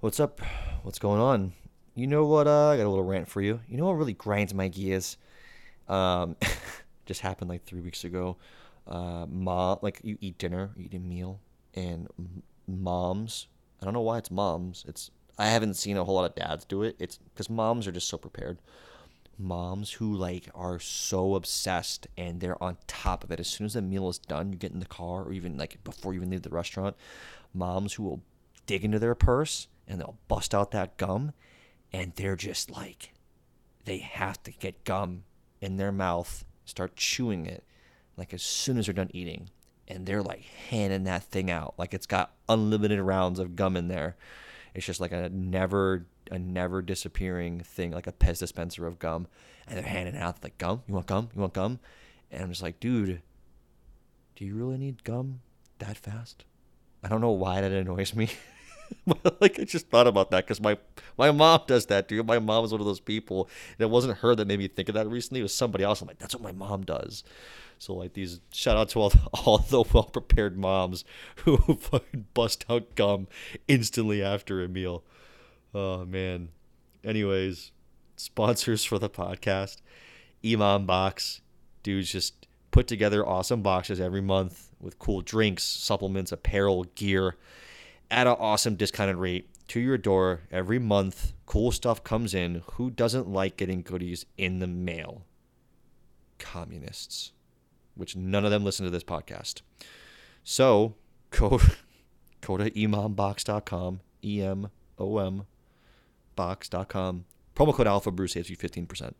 What's up? What's going on? You know what? Uh, I got a little rant for you. You know what really grinds my gears? Um, just happened like three weeks ago. Uh, mom, like you eat dinner, you eat a meal, and moms. I don't know why it's moms. It's I haven't seen a whole lot of dads do it. It's because moms are just so prepared. Moms who like are so obsessed and they're on top of it. As soon as the meal is done, you get in the car, or even like before you even leave the restaurant. Moms who will dig into their purse and they'll bust out that gum, and they're just like, they have to get gum in their mouth, start chewing it, like as soon as they're done eating, and they're like handing that thing out, like it's got unlimited rounds of gum in there. It's just like a never a never disappearing thing, like a Pez dispenser of gum, and they're handing it out like gum. You want gum? You want gum? And I'm just like, dude, do you really need gum that fast? I don't know why that annoys me. like I just thought about that because my my mom does that, dude. My mom is one of those people. And it wasn't her that made me think of that recently. It was somebody else. I'm like, that's what my mom does. So like these shout out to all all the well prepared moms who fucking bust out gum instantly after a meal. Oh man. Anyways, sponsors for the podcast, EMOM Box. Dudes just put together awesome boxes every month with cool drinks, supplements, apparel, gear at an awesome discounted rate to your door every month. Cool stuff comes in. Who doesn't like getting goodies in the mail? Communists, which none of them listen to this podcast. So go, go to emombox.com, E M O M box.com. Promo code Alpha Brew saves you 15%.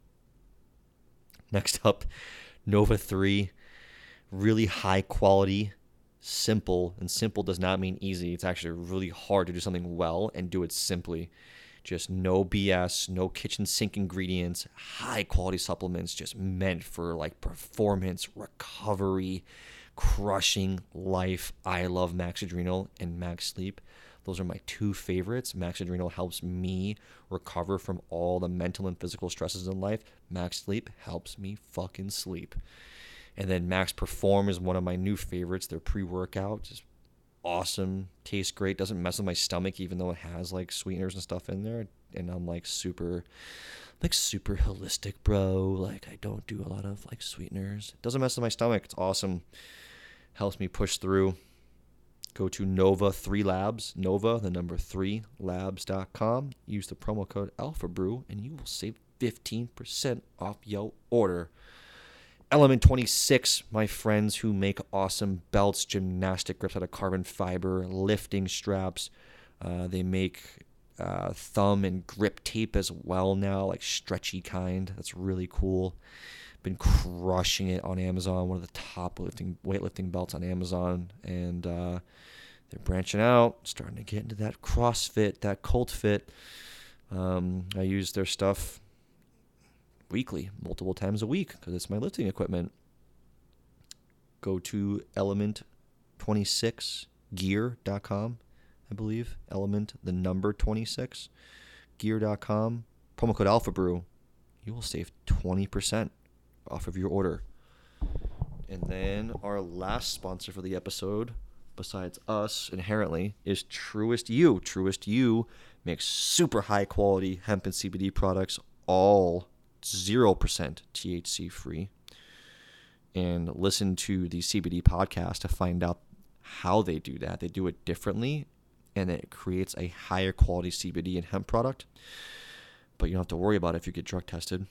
Next up, Nova 3. Really high quality simple, and simple does not mean easy. It's actually really hard to do something well and do it simply. Just no BS, no kitchen sink ingredients, high quality supplements, just meant for like performance, recovery, crushing life. I love Max Adrenal and Max Sleep. Those are my two favorites. Max Adrenal helps me recover from all the mental and physical stresses in life. Max Sleep helps me fucking sleep. And then Max Perform is one of my new favorites. Their pre workout, just awesome, tastes great, doesn't mess with my stomach, even though it has like sweeteners and stuff in there. And I'm like super, like super holistic, bro. Like I don't do a lot of like sweeteners. It doesn't mess with my stomach. It's awesome. Helps me push through. Go to Nova 3 Labs, Nova, the number 3 labs.com. Use the promo code Alpha Brew and you will save 15% off your order. Element 26, my friends who make awesome belts, gymnastic grips out of carbon fiber, lifting straps. Uh, they make uh, thumb and grip tape as well now, like stretchy kind. That's really cool. Been crushing it on Amazon, one of the top lifting weightlifting belts on Amazon, and uh, they're branching out, starting to get into that CrossFit, that cult fit. Um, I use their stuff weekly, multiple times a week, because it's my lifting equipment. Go to element26gear.com, I believe. Element, the number 26, gear.com. Promo code Alpha Brew. You will save 20% off of your order. And then our last sponsor for the episode, besides us inherently, is Truest You. Truest You makes super high quality hemp and CBD products, all 0% THC free. And listen to the CBD podcast to find out how they do that. They do it differently and it creates a higher quality CBD and hemp product. But you don't have to worry about it if you get drug tested.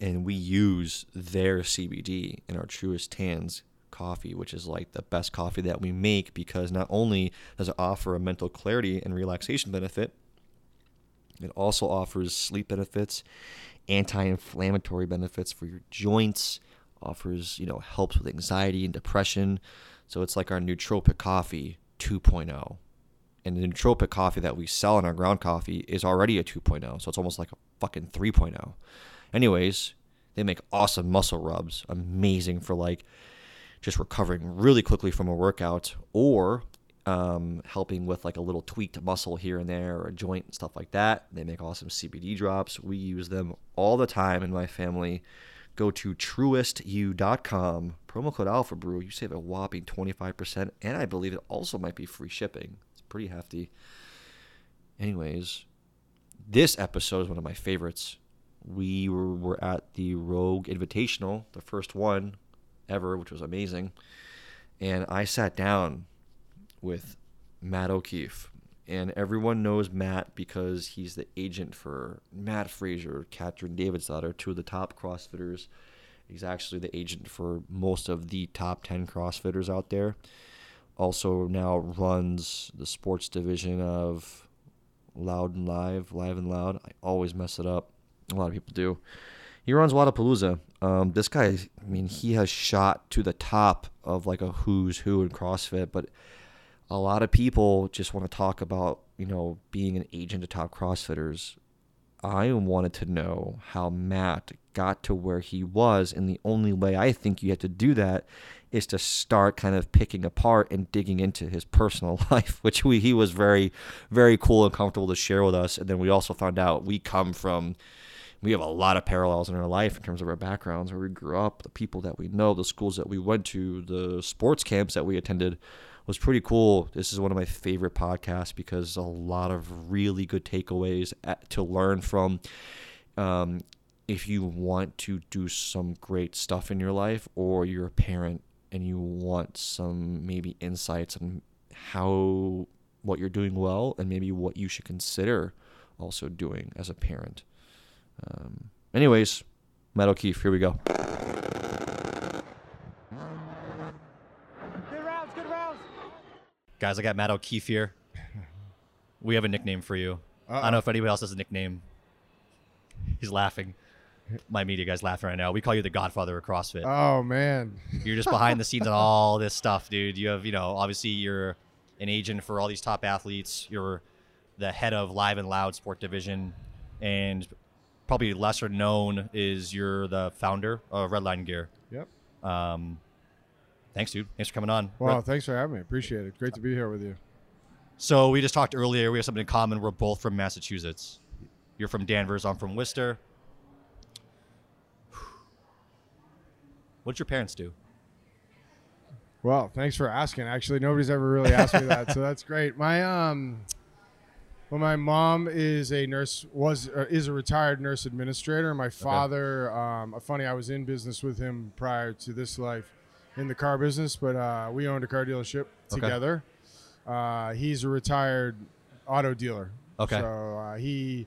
And we use their CBD in our Truest Tans coffee, which is like the best coffee that we make because not only does it offer a mental clarity and relaxation benefit, it also offers sleep benefits anti-inflammatory benefits for your joints, offers, you know, helps with anxiety and depression. So it's like our nootropic coffee 2.0. And the nootropic coffee that we sell in our ground coffee is already a 2.0. So it's almost like a fucking 3.0. Anyways, they make awesome muscle rubs, amazing for like just recovering really quickly from a workout or um, helping with like a little tweaked muscle here and there or a joint and stuff like that. They make awesome CBD drops. We use them all the time in my family. Go to truestu.com, promo code Alpha Brew. You save a whopping 25%, and I believe it also might be free shipping. It's pretty hefty. anyways, this episode is one of my favorites. We were, were at the Rogue Invitational, the first one ever, which was amazing. And I sat down with Matt O'Keefe. And everyone knows Matt because he's the agent for Mat Fraser, Katrin Davidsdottir, two of the top CrossFitters. He's actually the agent for most of the top 10 CrossFitters out there. Also, now runs the sports division of Loud and Live, Live and Loud. I always mess it up. A lot of people do. He runs Wodapalooza. Um, this guy, I mean, he has shot to the top of like a who's who in CrossFit, but a lot of people just want to talk about, you know, being an agent to top CrossFitters. I wanted to know how Matt got to where he was, and the only way I think you have to do that is to start kind of picking apart and digging into his personal life, which we he was very, very cool and comfortable to share with us. And then we also found out we come from we have a lot of parallels in our life in terms of our backgrounds, where we grew up, the people that we know, the schools that we went to, the sports camps that we attended was pretty cool. This is one of my favorite podcasts because a lot of really good takeaways at, to learn from. Um, if you want to do some great stuff in your life, or you're a parent and you want some maybe insights on how what you're doing well and maybe what you should consider also doing as a parent. Um, anyways, Matt O'Keefe, here we go. Good rounds, good rounds. Guys, I got Matt O'Keefe here. We have a nickname for you. I don't know if anybody else has a nickname. He's laughing. My media guy's laughing right now. We call you the Godfather of CrossFit. Oh man. You're just behind the scenes on all this stuff, dude. You have, you know, obviously you're an agent for all these top athletes. You're the head of Live and Loud Sport Division, and probably lesser known is you're the founder of Redline Gear. Yep. Um, thanks, dude. Thanks for coming on. Well, thanks for having me. Appreciate it. Great to be here with you. So we just talked earlier. We have something in common. We're both from Massachusetts. You're from Danvers. I'm from Worcester. What did your parents do? Well, thanks for asking. Actually, nobody's ever really asked me that, so that's great. My um, well, my mom is a nurse, was uh, is a retired nurse administrator. My father, um, funny, I was in business with him prior to this life, in the car business, but uh, we owned a car dealership Okay. together. Uh, he's a retired auto dealer. Okay. So uh, he,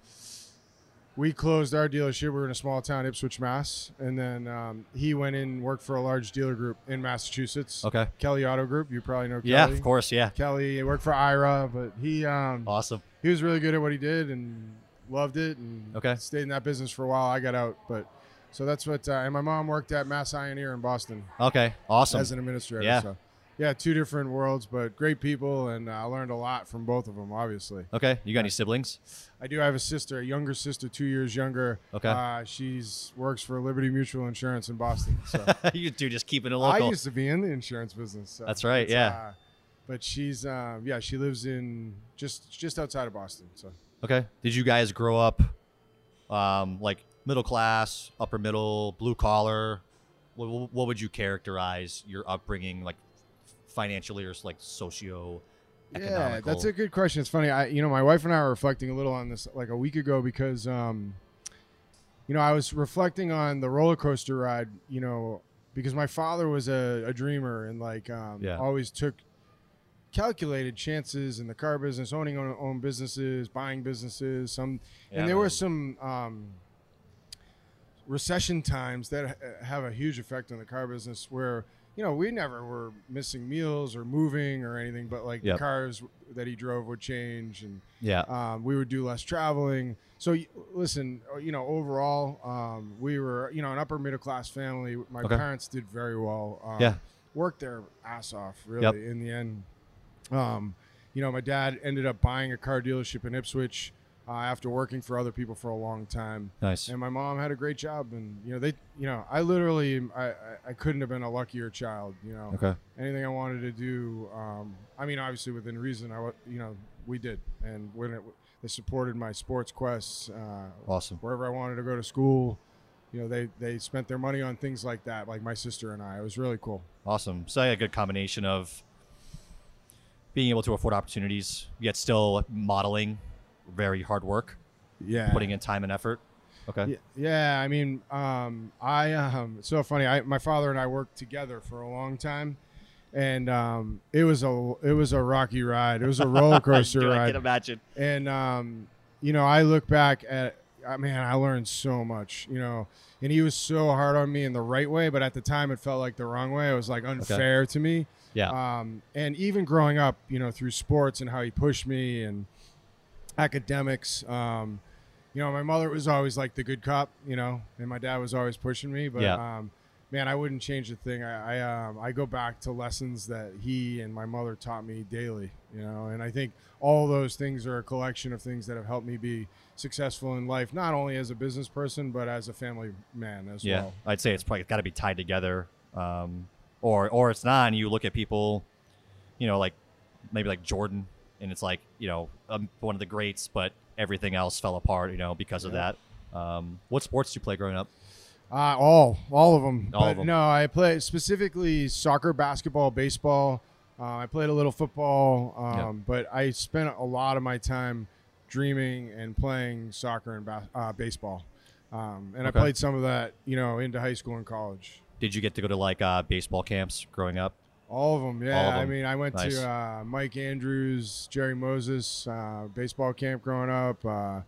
we closed our dealership. We were in a small town, Ipswich, Mass, and then um, he went in and worked for a large dealer group in Massachusetts. Okay. Kelly Auto Group. You probably know Kelly. Yeah, of course. Yeah. Kelly he worked for IRA, but he um, Awesome. he was really good at what he did and loved it and Okay. stayed in that business for a while. I got out, but so that's what. Uh, and my mom worked at Mass Eye and Ear in Boston Okay. Awesome. as an administrator. Yeah. So yeah, two different worlds, but great people, and uh, I learned a lot from both of them. Obviously, Okay. You got any siblings? I do I have a sister, a younger sister, two years younger. Okay. uh, she's works for Liberty Mutual Insurance in Boston. So you two just keeping it local. I used to be in the insurance business. So That's right, yeah. uh, but she's um, yeah, she lives in just just outside of Boston. So okay. Did you guys grow up um, like middle class, upper middle, blue collar? What, what would you characterize your upbringing like financially or like socio yeah, that's a good question. It's funny. I you know my wife and I were reflecting a little on this like a week ago because um, you know I was reflecting on the roller coaster ride. You know because my father was a, a dreamer and like um, Yeah. always took calculated chances in the car business, owning own, own businesses, buying businesses. Some Yeah, and there man. were some um, recession times that have a huge effect on the car business where you know we never were missing meals or moving or anything but like Yep. the cars that he drove would change and Yeah. um, we would do less traveling so listen uh, you know overall um, we were you know an upper middle class family my Okay. parents did very well um, Yeah. worked their ass off really Yep. in the end um, you know my dad ended up buying a car dealership in ipswich uh, after working for other people for a long time Nice. and my mom had a great job and you know they you know i literally i i, couldn't have been a luckier child you know Okay. anything i wanted to do um, i mean obviously within reason i you know we did and when it they supported my sports quests uh, Awesome. wherever i wanted to go to school you know they they spent their money on things like that like my sister and i it was really cool Awesome. So a good combination of being able to afford opportunities, yet still modeling very hard work, Yeah. putting in time and effort. Okay. Yeah, I mean, um, I um, it's so funny. I, my father and I worked together for a long time, and um, it was a it was a rocky ride. It was a roller coaster Dude, I ride. can imagine. and um, you know, I look back at, I mean, I learned so much. You know, and he was so hard on me in the right way, but at the time, it felt like the wrong way. It was like unfair to me. Yeah. Um, and even growing up, you know, through sports and how he pushed me and academics. Um, you know, my mother was always like the good cop, you know, and my dad was always pushing me. But Yeah. um, man, I wouldn't change a thing. I I, um, I go back to lessons that he and my mother taught me daily, you know, and I think all those things are a collection of things that have helped me be successful in life, not only as a business person but as a family man as yeah. well. I'd say it's probably got to be tied together, um, or or it's not. And you look at people, you know, like maybe like Jordan, and it's like you know um, one of the greats, but everything else fell apart, you know, because of Yeah. that. Um, what sports did you play growing up? Uh, all, all of them. All but of 'em. No, I play specifically soccer, basketball, baseball. Uh, I played a little football, um, but I spent a lot of my time dreaming and playing soccer and bas- uh, baseball. Um, and Okay. I played some of that, you know, into high school and college. Did you get to go to like uh, baseball camps growing up? All of them, yeah. Of I 'em. mean, I went Nice. to uh, Mike Andrews, Jerry Moses, uh, baseball camp growing up. Uh,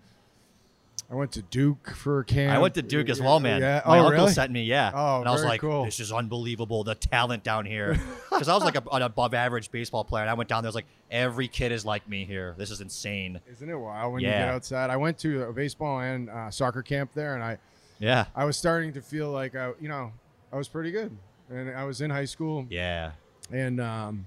I went to Duke for a camp. I went to Duke as well, man. Yeah. My oh, uncle really? sent me, yeah. Oh, and I was like, cool. this is unbelievable, the talent down here. Because I was like a, an above average baseball player, and I went down there, I was like, every kid is like me here. This is insane. Isn't it wild when you get outside? I went to a baseball and uh, soccer camp there, and I, Yeah. I was starting to feel like I, you know, I was pretty good, and I was in high school, Yeah. And um,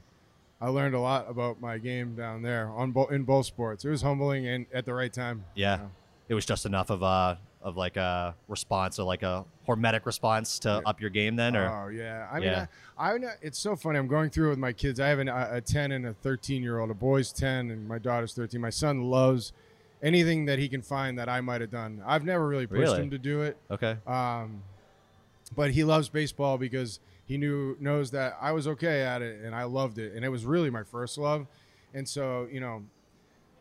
I learned a lot about my game down there on bo- in both sports. It was humbling and at the right time. Yeah. you know. It was just enough of a of like a response or like a hormetic response to Yeah. up your game then or Oh yeah, I mean, Yeah. I, I, it's so funny. I'm going through it with my kids. I have an, a, a 10 and a 13 year old. A boy's 10 and my daughter's 13. My son loves anything that he can find that I might have done. I've never really pushed Really? him to do it. Okay. Um, but he loves baseball because he knew knows that I was okay at it and I loved it, and it was really my first love. And so you know,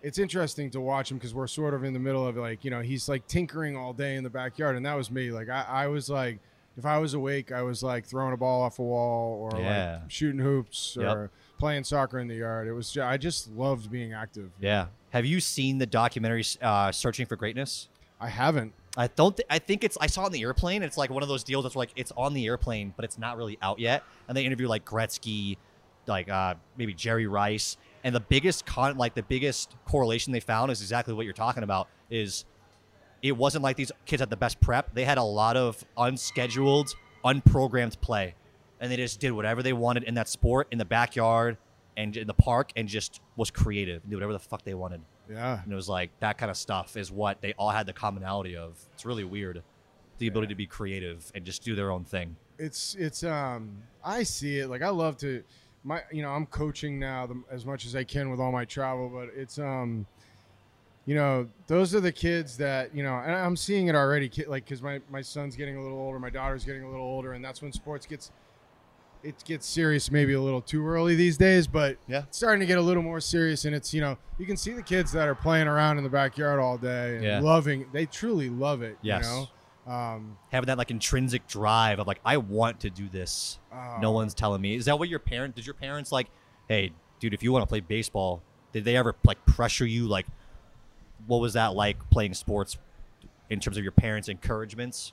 it's interesting to watch him because we're sort of in the middle of like you know he's like tinkering all day in the backyard, and that was me. Like I, I was like. If I was awake, I was like throwing a ball off a wall or Yeah. like shooting hoops Yep. or playing soccer in the yard. It was ju- I just loved being active. Yeah. Have you seen the documentary uh, Searching for Greatness? I haven't. I don't. Th- I think it's. I saw it on the airplane. It's like one of those deals that's like it's on the airplane, but it's not really out yet. And they interview like Gretzky, like uh, maybe Jerry Rice, and the biggest con, like the biggest correlation they found is exactly what you're talking about. Is it wasn't like these kids had the best prep. They had a lot of unscheduled, unprogrammed play, and they just did whatever they wanted in that sport, in the backyard, and in the park, and just was creative, and did whatever the fuck they wanted. Yeah. And it was like that kind of stuff is what they all had the commonality of. It's really weird. The ability to be creative and just do their own thing. it's it's um I see it like I love to my you know I'm coaching now the, as much as I can with all my travel but it's um you know those are the kids that you know and I'm seeing it already like cuz my my son's getting a little older my daughter's getting a little older and that's when sports gets it gets serious maybe a little too early these days but Yeah. it's starting to get a little more serious and it's you know you can see the kids that are playing around in the backyard all day and Yeah. loving they truly love it Yes. you know um Having that like intrinsic drive of like, I want to do this. no oh, one's telling me. Is that what your parent did your parents like, hey, dude, if you want to play baseball, did they ever like pressure you? Like what was that like playing sports in terms of your parents' encouragements,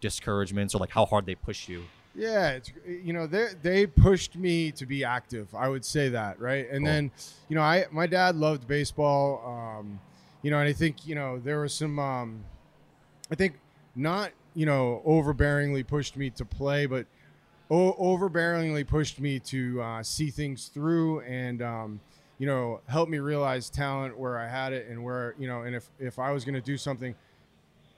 discouragements, or like how hard they push you? Yeah, it's you know they they pushed me to be active. I would say that right, and Cool. then you know I my dad loved baseball. Um, you know, and I think you know there was some. Um, I think not you know overbearingly pushed me to play, but o- overbearingly pushed me to uh, see things through and um, you know help me realize talent where I had it and where you know and if if I was going to do something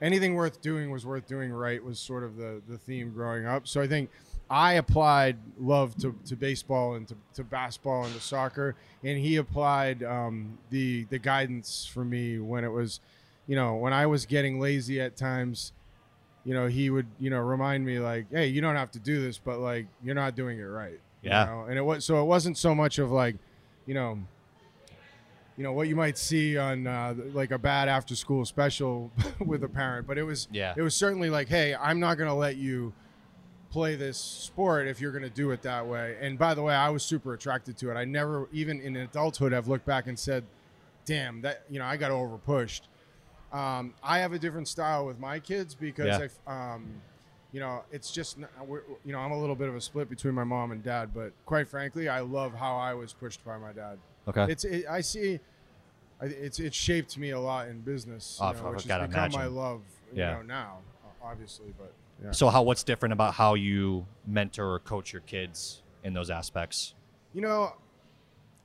anything worth doing was worth doing right was sort of the the theme growing up so i think i applied love to, to baseball and to, to basketball and to soccer and he applied um, the the guidance for me when it was you know when i was getting lazy at times you know he would you know remind me like hey you don't have to do this but like you're not doing it right you Yeah. know? and it was so it wasn't so much of like you know you know what you might see on uh, like a bad after school special with a parent, but it was Yeah. it was certainly like, hey, I'm not going to let you play this sport if you're going to do it that way. And by the way, I was super attracted to it. I never, even in adulthood, have looked back and said, damn, that you know, I got over pushed. Um, I have a different style with my kids because Yeah. I've, um, you know, it's just, you know, I'm a little bit of a split between my mom and dad, but quite frankly, I love how I was pushed by my dad. Okay. It's, it, I see, I- it's, it shaped me a lot in business, you Oh, know, which has become my imagine. love, you Yeah. know, now, obviously, but yeah. So how what's different about how you mentor or coach your kids in those aspects? You know,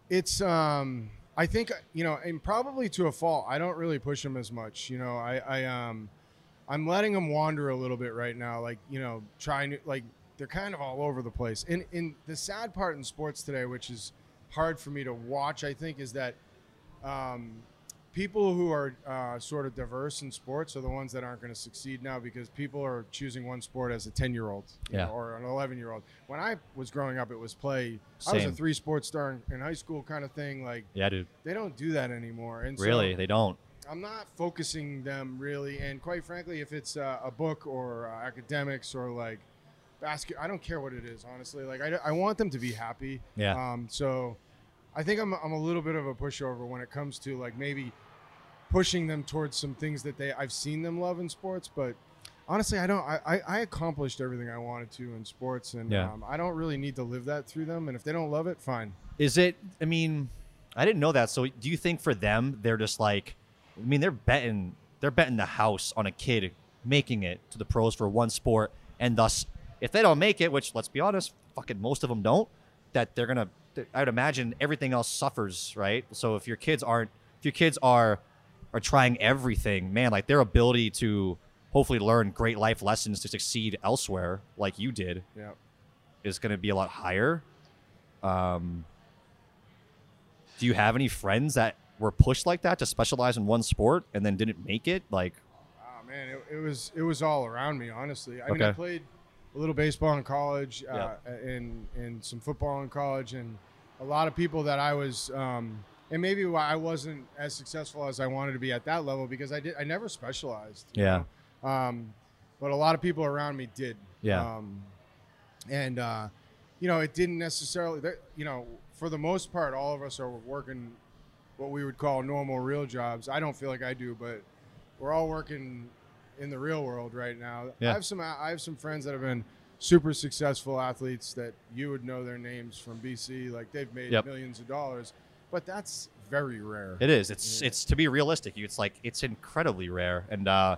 it's um I think you know, and probably to a fault, I don't really push them as much. You know, I I um I'm letting them wander a little bit right now, like you know, trying to like they're kind of all over the place. And in the sad part in sports today, which is hard for me to watch, I think, is that um, people who are uh, sort of diverse in sports are the ones that aren't going to succeed now because people are choosing one sport as a 10 year old Yeah. or an 11 year old. When I was growing up, it was play. I was a three sports star in, in high school kind of thing. Like Yeah, dude. they don't do that anymore. And so Really, they don't. I'm not focusing them really. And quite frankly, if it's uh, a book or uh, academics or like basket, I don't care what it is, honestly. Like I, I want them to be happy. Yeah. Um, so I think I'm, I'm a little bit of a pushover when it comes to like maybe pushing them towards some things that they I've seen them love in sports, but honestly, I don't. I, I, accomplished everything I wanted to in sports, and Yeah. um, I don't really need to live that through them. And if they don't love it, fine. Is it? I mean, I didn't know that. So, do you think for them, they're just like, I mean, they're betting, they're betting the house on a kid making it to the pros for one sport, and thus, if they don't make it, which let's be honest, fucking most of them don't, that they're gonna. I would imagine everything else suffers, right? So if your kids aren't, if your kids are, are trying everything, man, like their ability to hopefully learn great life lessons to succeed elsewhere, like you did, Yeah. is going to be a lot higher. Um, do you have any friends that were pushed like that to specialize in one sport and then didn't make it? Like, Oh man, it, it was it was all around me, honestly. I mean, I played a little baseball in college, uh, Yeah. and and some football in college, and a lot of people that I was, um, and maybe why I wasn't as successful as I wanted to be at that level because I did I never specialized. Yeah. Um, but a lot of people around me did. Yeah. Um, and uh, you know, it didn't necessarily. You know, for the most part, all of us are working what we would call normal real jobs. I don't feel like I do, but we're all working in the real world right now. Yeah. I have some I have some friends that have been super successful athletes that you would know their names from BC like they've made Yep. millions of dollars, but that's very rare. it is. It's Yeah. it's to be realistic. It's like it's incredibly rare. And uh,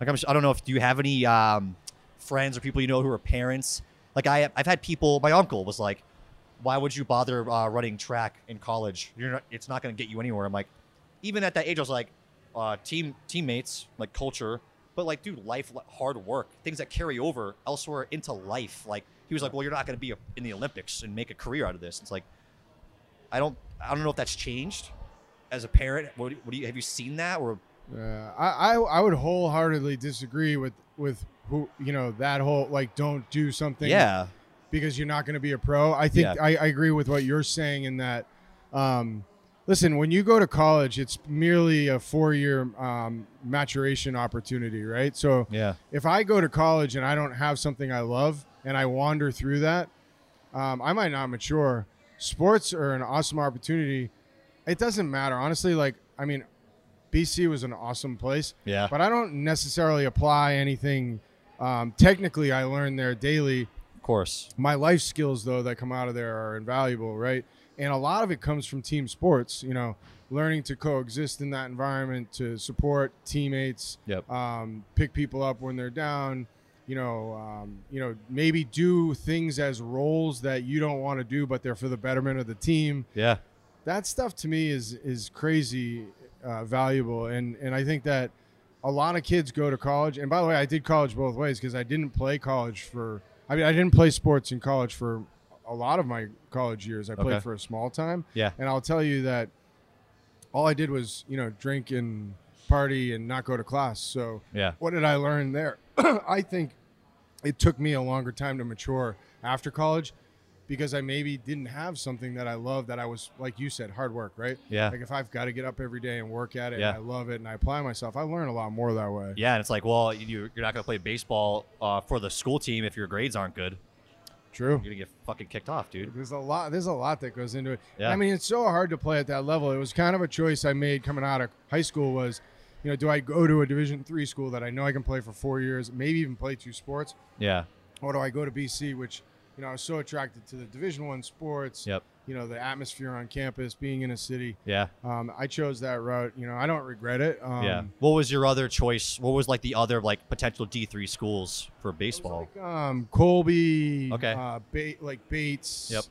like I'm, I don't know if do you have any um, friends or people you know who are parents? Like I, I've had people. My uncle was like, "Why would you bother uh, running track in college? You're not. It's not going to get you anywhere." I'm like, even at that age, I was like, uh, team teammates, like culture, but like, dude, life, hard work, things that carry over elsewhere into life. Like he was like, "Well, you're not going to be a, in the Olympics and make a career out of this." It's like, I don't, I don't know if that's changed as a parent. What, what do you have you seen that or Yeah, I, I I would wholeheartedly disagree with with who you know that whole like don't do something yeah, because you're not going to be a pro. I think Yeah. I, I agree with what you're saying in that. Um, listen, when you go to college, it's merely a four year um, maturation opportunity, right? So yeah, if I go to college and I don't have something I love and I wander through that, um, I might not mature. Sports are an awesome opportunity. It doesn't matter, honestly. Like, I mean, BC was an awesome place, yeah, but I don't necessarily apply anything. Um, technically, I learned there daily. of course, My life skills, though, that come out of there are invaluable, right? And a lot of it comes from team sports. You know, learning to coexist in that environment, to support teammates, Yep. um, pick people up when they're down. You know, um, you know, maybe do things as roles that you don't want to do, but they're for the betterment of the team. yeah, That stuff to me is is crazy uh, valuable, and and I think that a lot of kids go to college. And by the way, I did college both ways because I didn't play college for. I mean, I didn't play sports in college for a lot of my college years. I played Okay. for a small time, yeah, and I'll tell you that all I did was you know drink and party and not go to class. So yeah, what did I learn there? I think it took me a longer time to mature after college because I maybe didn't have something that I love that I was like you said, hard work, right? Yeah. Like if I've got to get up every day and work at it, Yeah. and I love it, and I apply myself, I learn a lot more that way. Yeah, and it's like, well, you, you're not going to play baseball uh, for the school team if your grades aren't good. True. You're going to get fucking kicked off, dude. There's a lot. There's a lot that goes into it. Yeah. I mean, it's so hard to play at that level. It was kind of a choice I made coming out of high school. Was, you know, do I go to a Division three school that I know I can play for four years, maybe even play two sports, Yeah. or do I go to BC, which, you know, I was so attracted to the Division one sports. Yep. You know, the atmosphere on campus, being in a city. Yeah. Um, I chose that route. You know, I don't regret it. Um, yeah. What was your other choice? What was like the other like potential D3 schools for baseball? Like, um, Colby. Okay. Uh, ba- like Bates. Yep.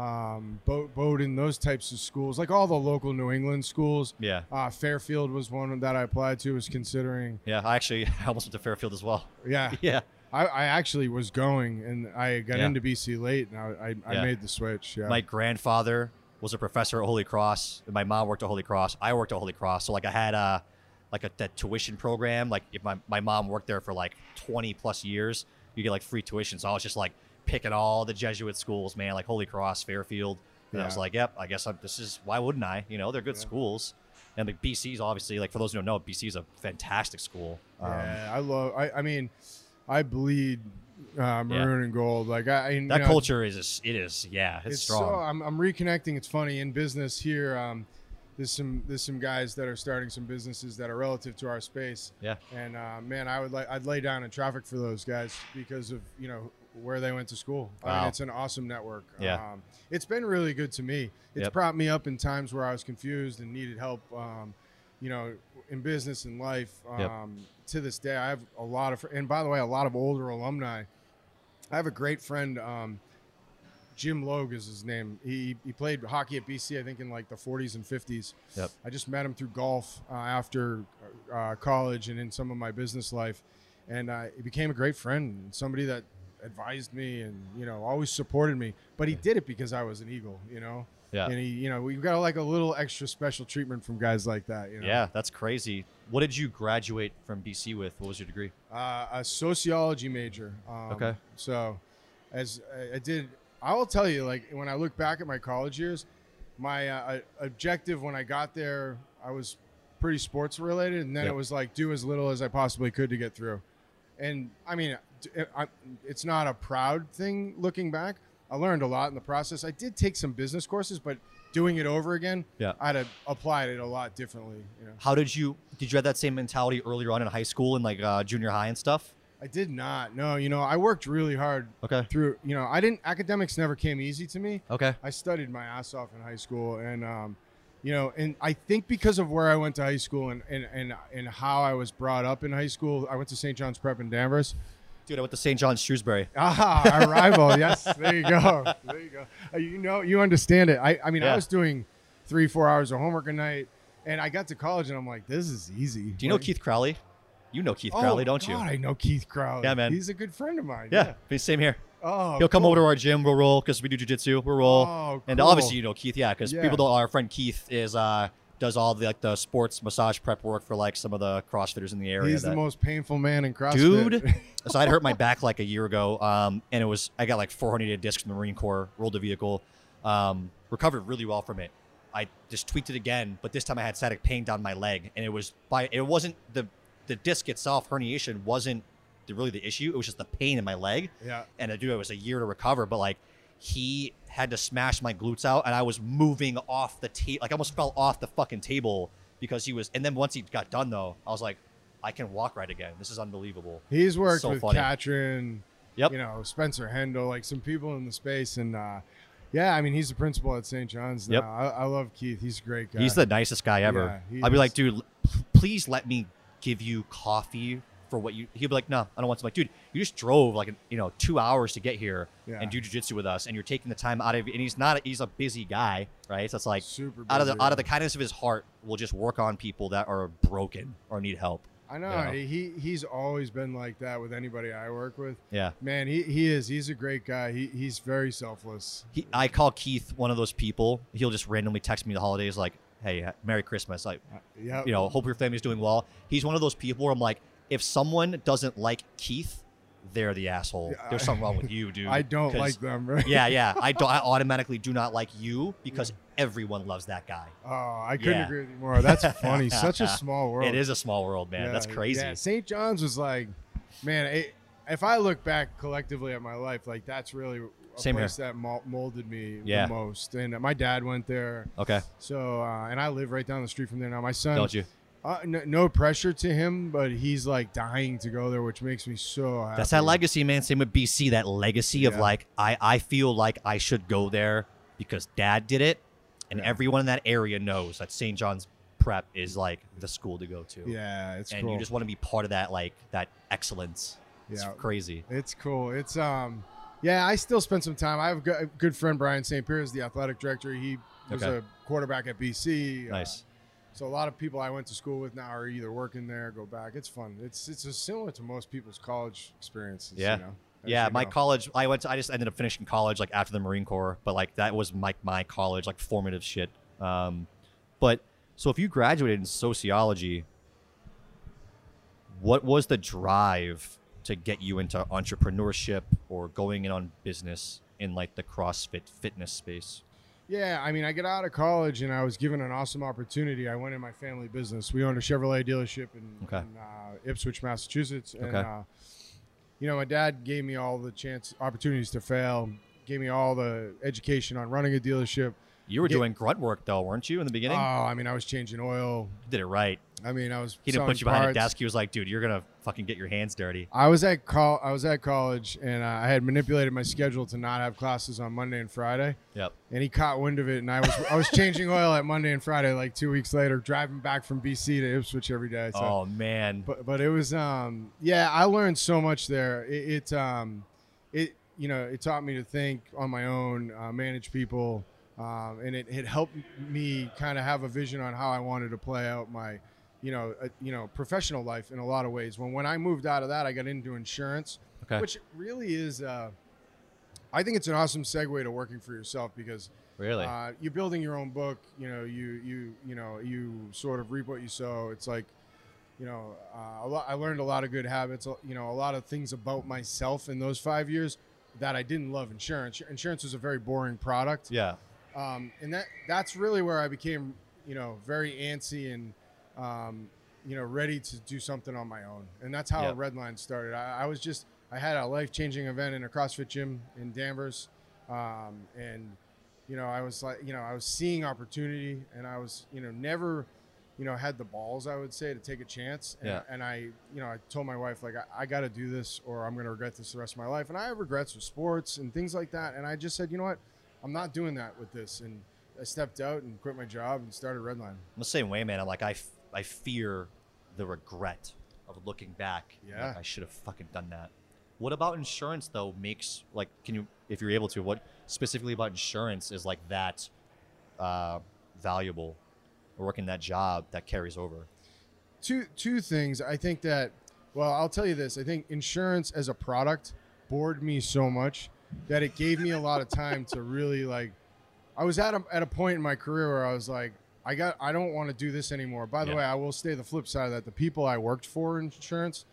Um, Bo- Bowdoin, those types of schools, like all the local New England schools. yeah. Uh, Fairfield was one that I applied to. Was considering. Yeah. I actually I almost went to Fairfield as well. Yeah, Yeah. I, I actually was going, and I got Yeah. into BC late, and I I, I Yeah. made the switch. Yeah. My grandfather was a professor at Holy Cross. and My mom worked at Holy Cross. I worked at Holy Cross. So like I had a like a that tuition program. Like if my, my mom worked there for like 20 plus years, you get like free tuition. So I was just like picking all the Jesuit schools, man, like Holy Cross, Fairfield. And I was like, yep, I guess I'm, this is why wouldn't I? You know, they're good Yeah. schools. And like BC's obviously like for those who don't know, BC is a fantastic school. Um, yeah, I love. I, I mean, I bleed uh, maroon and gold. Like I, I that know, culture is it is yeah, it's, it's strong. so I'm, I'm reconnecting. It's funny in business here. Um, there's some there's some guys that are starting some businesses that are relative to our space. yeah. And uh, man, I would like I'd lay down in traffic for those guys because of you know where they went to school. I Wow. mean, it's an awesome network. Yeah. Um, it's been really good to me. It's Yep. propped me up in times where I was confused and needed help. Um, you know, in business and life. Um, Yep. To this day, I have a lot of, and by the way, a lot of older alumni. I have a great friend. Um, Jim Logue is his name. He, he played hockey at BC, I think, in like the 40s and 50s. Yep. I just met him through golf uh, after uh, college and in some of my business life, and uh, he became a great friend, somebody that advised me and you know always supported me. But he did it because I was an Eagle, you know. Yeah. And he, you know, we've got like a little extra special treatment from guys like that. You know. Yeah, that's crazy. What did you graduate from BC with? What was your degree? Uh, a sociology major. Um, Okay. So, as I- I did, I will tell you, like when I look back at my college years, my uh, objective when I got there, I was pretty sports related, and then Yep. it was like do as little as I possibly could to get through. And I mean, it's not a proud thing looking back. I learned a lot in the process. I did take some business courses, but doing it over again, Yeah. I'd have applied it a lot differently. You know. How did you did you have that same mentality earlier on in high school and like uh, junior high and stuff? I did not. No, you know, I worked really hard Okay. through. You know, I didn't. Academics never came easy to me. Okay. I studied my ass off in high school, and um, you know, and I think because of where I went to high school and and and, and how I was brought up in high school, I went to St. John's Prep in Danvers. Dude, I went to St. John's Shrewsbury. Ah, our rival. Yes, there you go. There you go. Uh, You know, you understand it. I, I mean, Yeah. I was doing three, four hours of homework a night, and I got to college, and I'm like, this is easy. Do you know Like- Keith Crowley? You know Keith Oh, Crowley, don't you? God, I know Keith Crowley. Yeah, man. He's a good friend of mine. Yeah, same here. Oh, He'll come cool. over to our gym. We'll roll because we do jujitsu. We'll roll. Oh, cool. And obviously, you know Keith, yeah, because Yeah. people don't. Our friend Keith is uh does all the like the sports massage prep work for like some of the CrossFitters in the area. He's the most painful man in CrossFit. dude. so I'd hurt my back like a year ago, um, and it was I got like 400 discs from the Marine Corps, rolled a vehicle, um, recovered really well from it. I just tweaked it again, but this time I had static pain down my leg, and it was by it wasn't the the disc itself herniation wasn't the, really the issue. It was just the pain in my leg, yeah. and I do it was a year to recover. But like he had to smash my glutes out, and I was moving off the table, like I almost fell off the fucking table because he was. And then once he got done though, I was like, I can walk right again. This is unbelievable. He's worked So with funny. Katrin, Yep. you know, Spencer Hendel, like some people in the space. And uh, yeah, I mean, he's the principal at St. John's now. Yep. I, I love Keith. He's a great guy. He's the nicest guy ever. Yeah, I'd be like, dude, please let me give you coffee for what you. He'd be like, no, I don't want to. I'm like, dude, you just drove like you know two hours to get here Yeah. and do jujitsu with us, and you're taking the time out of. And he's not. He's a busy guy, right? So it's like super out of the out of the kindness of his heart, will just work on people that are broken or need help. I know. Yeah. He he's always been like that with anybody I work with. Yeah. Man, he, he is. He's a great guy. He, he's very selfless. He, I call Keith one of those people. He'll just randomly text me the holidays like, "Hey, Merry Christmas." Like, Uh, yeah. you know, hope your family's doing well. He's one of those people where I'm like, if someone doesn't like Keith, they're the asshole. Yeah, There's I- something wrong with you, dude. I don't like them. Right? yeah, yeah. I don't. I automatically do not like you because everyone loves that guy. Oh, I couldn't Yeah. agree with you more. That's funny. Such a small world. It is a small world, man. Yeah, That's crazy. Yeah, St. John's was like, man. It, if I look back collectively at my life, like that's really a Same place that molded me Yeah. the most. And my dad went there, Okay, so uh, and I live right down the street from there now. My son, don't you? Uh, no, no pressure to him, but he's like dying to go there, which makes me so happy. That's that legacy, man. Same with BC. That legacy of like, I I feel like I should go there because Dad did it, and Yeah. everyone in that area knows that St. John's Prep is like the school to go to. Yeah, it's and cool. you just want to be part of that, like that excellence. It's Yeah. crazy. It's cool. It's um, yeah. I still spend some time. I have a good, friend Brian St. Pierre, is the athletic director. He was Okay. a quarterback at BC. uh, Nice. So a lot of people I went to school with now are either working there, go back. It's fun. It's it's similar to most people's college experiences. Yeah. You know, Yeah, my go. college. I went. To, I just ended up finishing college like after the Marine Corps, but like that was my my college, like formative shit. Um, but so if you graduated in sociology, what was the drive to get you into entrepreneurship or going in on business in like the CrossFit fitness space? Yeah, I mean, I got out of college and I was given an awesome opportunity. I went in my family business. We owned a Chevrolet dealership in, Okay. in uh, Ipswich, Massachusetts, and Okay. uh, you know, my dad gave me all the chance opportunities to fail. Gave me all the education on running a dealership. You were Yeah. doing grunt work though, weren't you in the beginning? Oh. I mean, I was changing oil. you did it right. I mean, I was. He didn't put you behind a desk. He was like, "Dude, you're gonna fucking get your hands dirty." I was at col- I was at college, and uh, I had manipulated my schedule to not have classes on Monday and Friday. Yep. and he caught wind of it and i was i was changing oil at monday and friday like two weeks later driving back from bc to ipswich every day so oh man. but but it was um yeah i learned so much there it, it um it you know it taught me to think on my own uh, manage people um, and it, it helped me kind of have a vision on how i wanted to play out my you know uh, you know professional life in a lot of ways when when i moved out of that i got into insurance Okay. which really is uh i think it's an awesome segue to working for yourself because really? uh, you're building your own book. You know, you you you know you sort of reap what you sow. It's like, you know, uh, a lot, I learned a lot of good habits. uh, You know, a lot of things about myself in those five years that I didn't love. Insurance. Insurance was a very boring product. yeah. Um, and that that's really where I became, you know, very antsy and, um, you know, ready to do something on my own. And that's how Yep. Redline started. I, I was just I had a life changing event in a CrossFit gym in Danvers, um, and you know I was like, you know, I was seeing opportunity, and I was, you know, never. You know, had the balls, I would say, to take a chance. And, Yeah. and I, you know, I told my wife, like, I, I got to do this or I'm going to regret this the rest of my life. And I have regrets with sports and things like that. And I just said, you know what? I'm not doing that with this. And I stepped out and quit my job and started Redline. I'm the same way, man. I'm like, I, f- I fear the regret of looking back. Yeah. Like, I should have fucking done that. What about insurance, though, makes, like, can you, if you're able to, what specifically about insurance is like that uh, valuable or working that job that carries over? Two two things. I think that well, I'll tell you this. I think insurance as a product bored me so much that it gave me a lot of time to really like I was at a, at a point in my career where I was like I got I don't want to do this anymore. By the Yeah. way, I will say the flip side of that. The people I worked for in insurance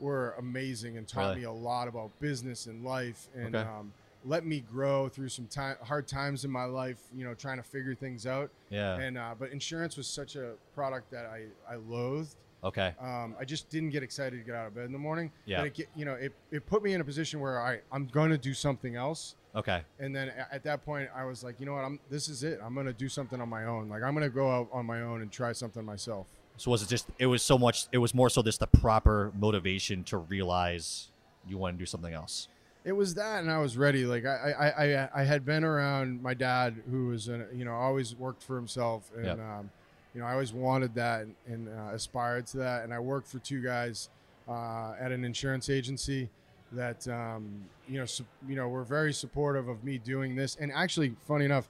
were amazing and taught Really? me a lot about business and life and Okay. um, let me grow through some time hard times in my life, you know, trying to figure things out. Yeah. And uh, but insurance was such a product that I I loathed. Okay. Um, I just didn't get excited to get out of bed in the morning. Yeah. But it, you know, it, it put me in a position where I I'm going to do something else. Okay. And then at that point, I was like, you know what? I'm this is it. I'm going to do something on my own. Like I'm going to go out on my own and try something myself. So was it just, it was so much, it was more so just the proper motivation to realize you want to do something else. It was that, and I was ready. Like I I, I, I had been around my dad, who was an, you know always worked for himself, and Yep. um, you know I always wanted that and, and uh, aspired to that. And I worked for two guys uh, at an insurance agency that um, you know su- you know were very supportive of me doing this. And actually, funny enough,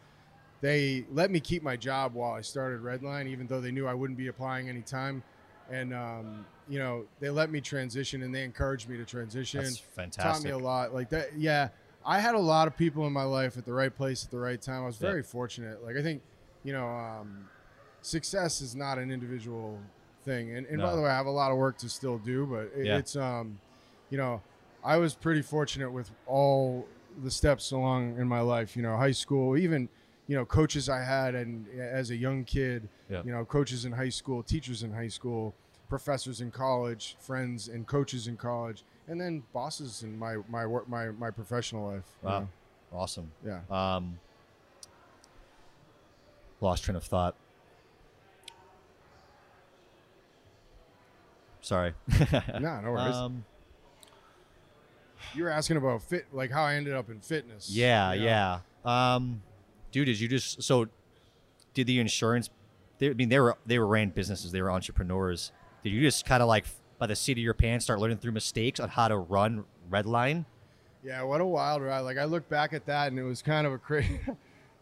they let me keep my job while I started Redline, even though they knew I wouldn't be applying any time. And um, you know they let me transition, and they encouraged me to transition That's taught me a lot. Like that, yeah. I had a lot of people in my life at the right place at the right time. I was Yeah. very fortunate. Like I think, you know, um, success is not an individual thing. And, and by the way, I have a lot of work to still do, but it, Yeah. it's, um, you know, I was pretty fortunate with all the steps along in my life. You know, high school, even you know, coaches I had, and as a young kid, Yeah. you know, coaches in high school, teachers in high school, professors in college, friends and coaches in college, and then bosses in my my work my my professional life. you Wow. know. Awesome. Yeah. Um, lost train of thought. Sorry. Nah, no worries. Um, you were asking about fit, like how I ended up in fitness. yeah, you know? yeah. Um, dude, did you just so? Did the insurance? They, I mean, they were they were ran businesses. They were entrepreneurs. Did you just kind of like by the seat of your pants start learning through mistakes on how to run Redline? Yeah, what a wild ride. Like I look back at that and it was kind of a crazy.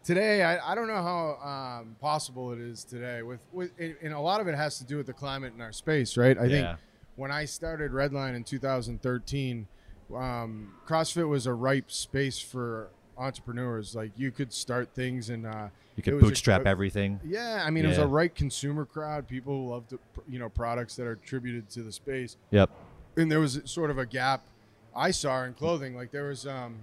today, I, I don't know how um, possible it is today. With with and a lot of it has to do with the climate in our space, right? I Yeah. think when I started Redline in 2013, um, CrossFit was a ripe space for entrepreneurs. Like you could start things and uh, You could bootstrap a- everything. Yeah, I mean, it was a right consumer crowd. People who loved, you know, products that are attributed to the space Yep. and there was sort of a gap I saw in clothing. Like there was, um,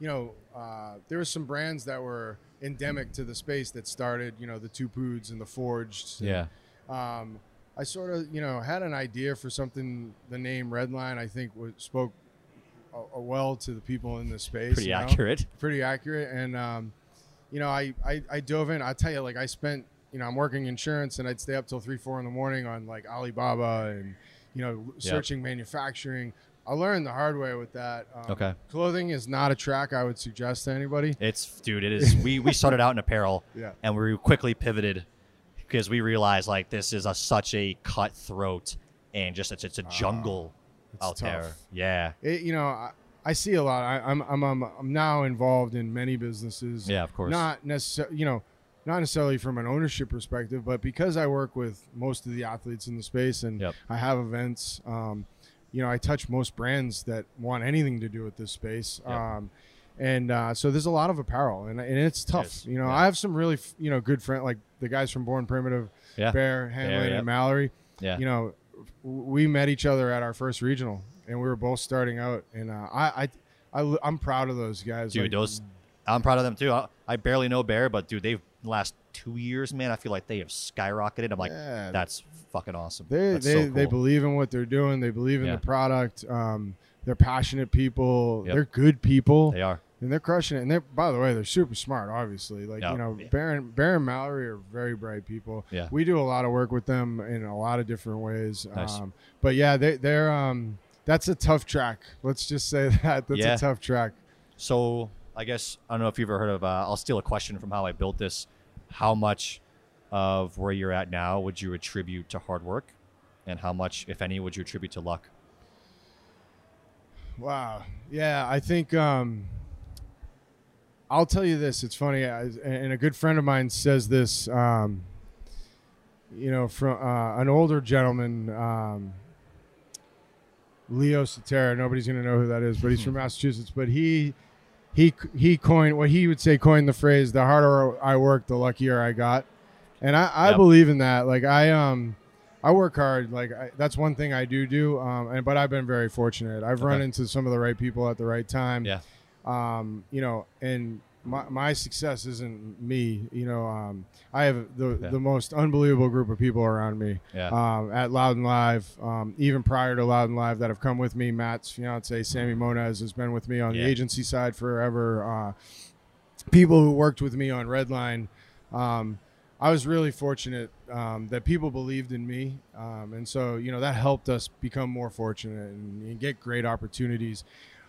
you know, uh, there was some brands that were endemic to the space that started, you know, the Two Poods and the Forged. and, Yeah. Um, I sort of, you know, had an idea for something. The name Redline, I think, was, spoke uh, uh, well to the people in the space. Pretty you know? accurate. pretty accurate. And um, you know, I, I I dove in. I tell you, like I spent, you know, I'm working insurance, and I'd stay up till three, four in the morning on like Alibaba and you know, Yep. searching manufacturing. I learned the hard way with that. Um, Okay. Clothing is not a track I would suggest to anybody. It's dude. It is. We we started out in apparel. Yeah. and we quickly pivoted because we realized like this is a such a cutthroat and just it's, it's a jungle Ah, It's out there. Yeah, It, you know, I, I see a lot. I, I'm, I'm I'm I'm now involved in many businesses. yeah, of course. not necessarily you know not necessarily from an ownership perspective but because i work with most of the athletes in the space and Yep. i have events um, you know i touch most brands that want anything to do with this space Yep. um, and uh, so there's a lot of apparel and, and it's tough you know yeah. i have some really f- you know good friends like the guys from born primitive yeah, bear handlon yep. and mallory yeah. you know we met each other at our first regional and we were both starting out and uh, I, I I i'm proud of those guys dude, like, those I'm proud of them too. I, I barely know Bear, but dude, they've last two years, man. I feel like they have skyrocketed. I'm like, Yeah, that's fucking awesome. They That's they, so they believe in what they're doing. They believe in Yeah. the product. Um, they're passionate people. Yep. They're good people, They are. and they're crushing it. And they're by the way, they're super smart. Obviously, like Yep. you know, Yeah. Baron Baron Mallory are very bright people. Yeah. we do a lot of work with them in a lot of different ways. Nice. Um, but yeah, they they're um, that's a tough track. Let's just say that that's Yeah. a tough track. So I guess I don't know if you've ever heard of. Uh, I'll steal a question from how I built this. How much of where you're at now would you attribute to hard work, and how much, if any, would you attribute to luck? Wow. Yeah, I think um, I'll tell you this. It's funny, I, and a good friend of mine says this. Um, you know, from uh, an older gentleman, um, Leo Cetera. Nobody's going to know who that is, but he's from Massachusetts. But he he he coined what he would say coined the phrase: "The harder I work, the luckier I got." And I, I Yep. believe in that. Like I um. I work hard. Like I, that's one thing I do do. Um, and but I've been very fortunate. I've run into some of the right people at the right time. Yeah. Um, you know, and my, my success isn't me. You know, um, I have the Yeah. the most unbelievable group of people around me. Yeah. Um, at Loud and Live, um, even prior to Loud and Live, that have come with me. Mat's fiance, Sammy Moniz, has been with me on Yeah. the agency side forever. Uh, people who worked with me on Redline. Um, I was really fortunate um, that people believed in me, um, and so you know that helped us become more fortunate and, and get great opportunities.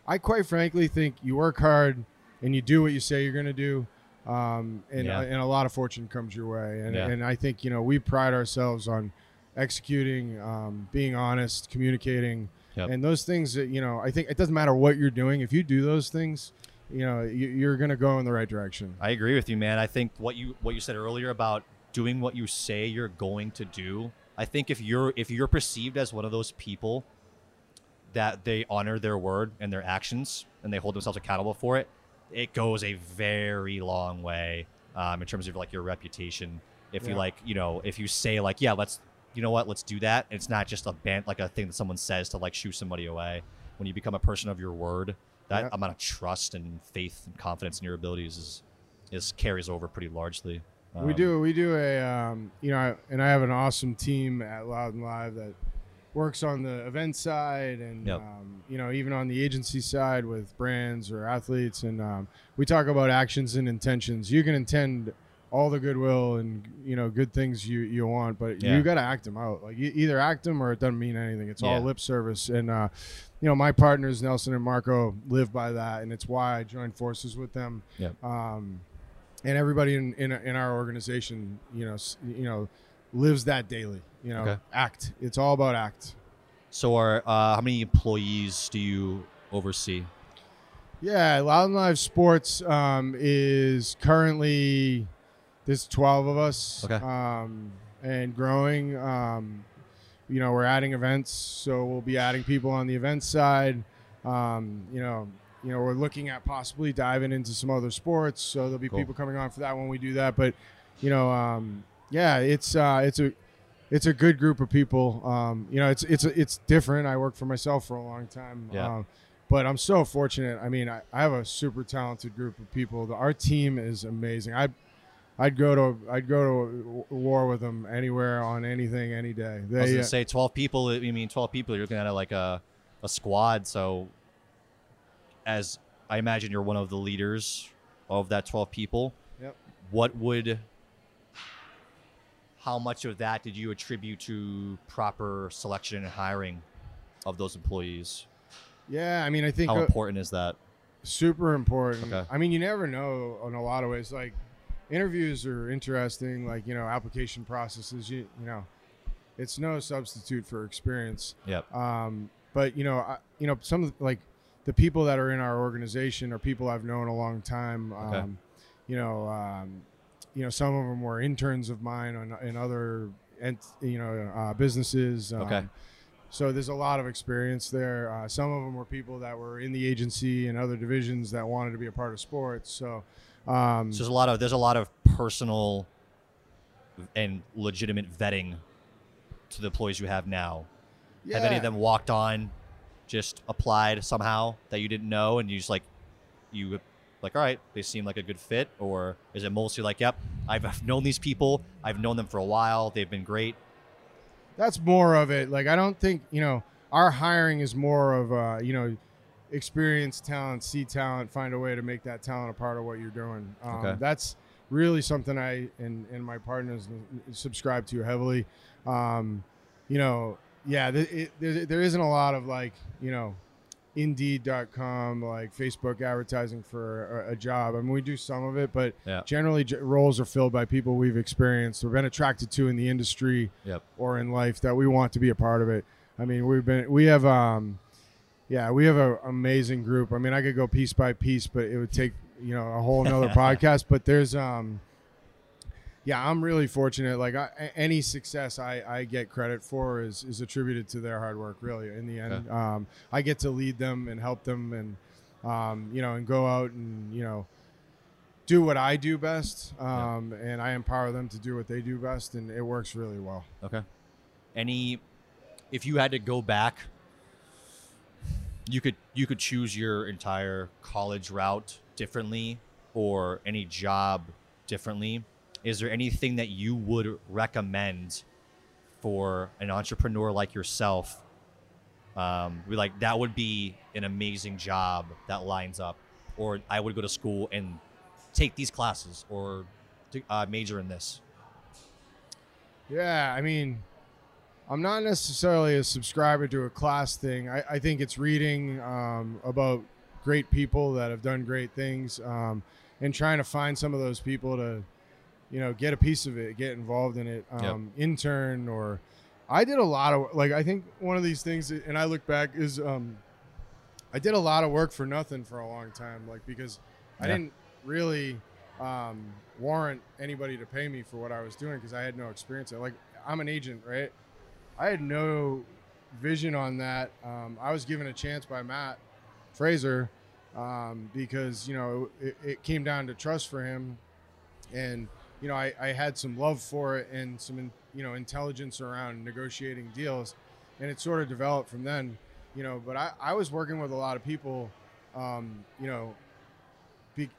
I quite frankly think you work hard and you do what you say you're going to do, um, and Yeah. and a lot of fortune comes your way. And Yeah. and I think you know we pride ourselves on executing, um, being honest, communicating, Yep. and those things that you know. I think it doesn't matter what you're doing if you do those things. You know, you, you're going to go in the right direction. I agree with you, man. I think what you what you said earlier about doing what you say you're going to do. I think if you're if you're perceived as one of those people that they honor their word and their actions and they hold themselves accountable for it, it goes a very long way um, in terms of like your reputation. If you like, you know, if you say like, yeah, let's, you know what, let's do that. It's not just a band like a thing that someone says to like shoo somebody away. when you become a person of your word, that Yeah. amount of trust and faith and confidence in your abilities is is carries over pretty largely. we Um, do we do a um, you know, and I have an awesome team at Loud and Live that works on the event side and Yep. um, you know even on the agency side with brands or athletes and um, we talk about actions and intentions. You can intend all the goodwill and you know good things you you want, but Yeah. you got to act them out. Like you either act them or it doesn't mean anything. It's all lip service and. Uh, you know, my partners Nelson and Marco live by that, and it's why I joined forces with them. Yep. Um, and everybody in, in in our organization, you know, you know, lives that daily. You know, Okay. act. It's all about act. So, are uh, how many employees do you oversee? Yeah, Loud and Live Sports um, is currently there's 12 of us, Okay. um, and growing. Um, you know, we're adding events, so we'll be adding people on the event side. Um, you know, you know, we're looking at possibly diving into some other sports, so there'll be Cool. people coming on for that when we do that. But you know, um, yeah, it's uh, it's a it's a good group of people. Um, you know, it's it's it's different. I worked for myself for a long time. Yeah. Um, but I'm so fortunate. I mean, I, I have a super talented group of people. The- Our team is amazing. I I'd go to I'd go to war with them anywhere on anything any day. I was gonna uh, say twelve people. You mean twelve people? You're looking at it like a a squad. So, as I imagine, you're one of the leaders of that twelve people. Yep. What would how much of that did you attribute to proper selection and hiring of those employees? yeah, I mean, I think How uh, important is that? super important. Okay. I mean, you never know in a lot of ways. Like interviews are interesting. Like you know, application processes. You you know, it's no substitute for experience. Yep. Um, but you know, I, you know, some of the, like the people that are in our organization are people I've known a long time. Um, Okay. You know, um, you know, some of them were interns of mine on in other, ent, you know, uh, businesses. Um, Okay. So there's a lot of experience there. Uh, some of them were people that were in the agency and other divisions that wanted to be a part of sports. So, um, So there's a lot of there's a lot of personal and legitimate vetting to the employees you have now. Have any of them walked on, just applied somehow that you didn't know, and you just like you like, all right, they seem like a good fit, or is it mostly like, yep, I've I've known these people, I've known them for a while, they've been great. that's more of it. Like I don't think you know our hiring is more of uh, you know experienced talent, see talent, find a way to make that talent a part of what you're doing. Um, Okay. That's really something I and and my partners subscribe to heavily. Um, you know, yeah, th- it, there, there isn't a lot of like you know. Indeed.com, like Facebook advertising for a, a job. I mean, we do some of it, but Yeah. generally j- roles are filled by people we've experienced or been attracted to in the industry Yep. or in life that we want to be a part of it. I mean, we've been we have um yeah, we have an amazing group. I mean, I could go piece by piece, but it would take, you know, a whole nother podcast, but there's um yeah, I'm really fortunate. Like I, any success I, I get credit for is, is attributed to their hard work. Really, in the end, Okay. um, I get to lead them and help them, and um, you know, and go out and you know, do what I do best, um, and I empower them to do what they do best, and it works really well. Okay. Any, if you had to go back, you could you could choose your entire college route differently, or any job differently. Is there anything that you would recommend for an entrepreneur like yourself? Um, be like that would be an amazing job that lines up, or I would go to school and take these classes, or uh, major in this. Yeah, I mean, I'm not necessarily a subscriber to a class thing. I, I think it's reading um, about great people that have done great things um, and trying to find some of those people to, you know, get a piece of it, get involved in it, Yep. um, intern or. I did a lot of like I think one of these things, and I look back is um, I did a lot of work for nothing for a long time, like because I didn't really um, warrant anybody to pay me for what I was doing because I had no experience. Like I'm an agent, right? I had no vision on that. Um, I was given a chance by Mat Fraser um, because you know it, it came down to trust for him, and you know I, I had some love for it and some you know intelligence around negotiating deals, and it sort of developed from then. you know, but I, I was working with a lot of people, um, you know, be,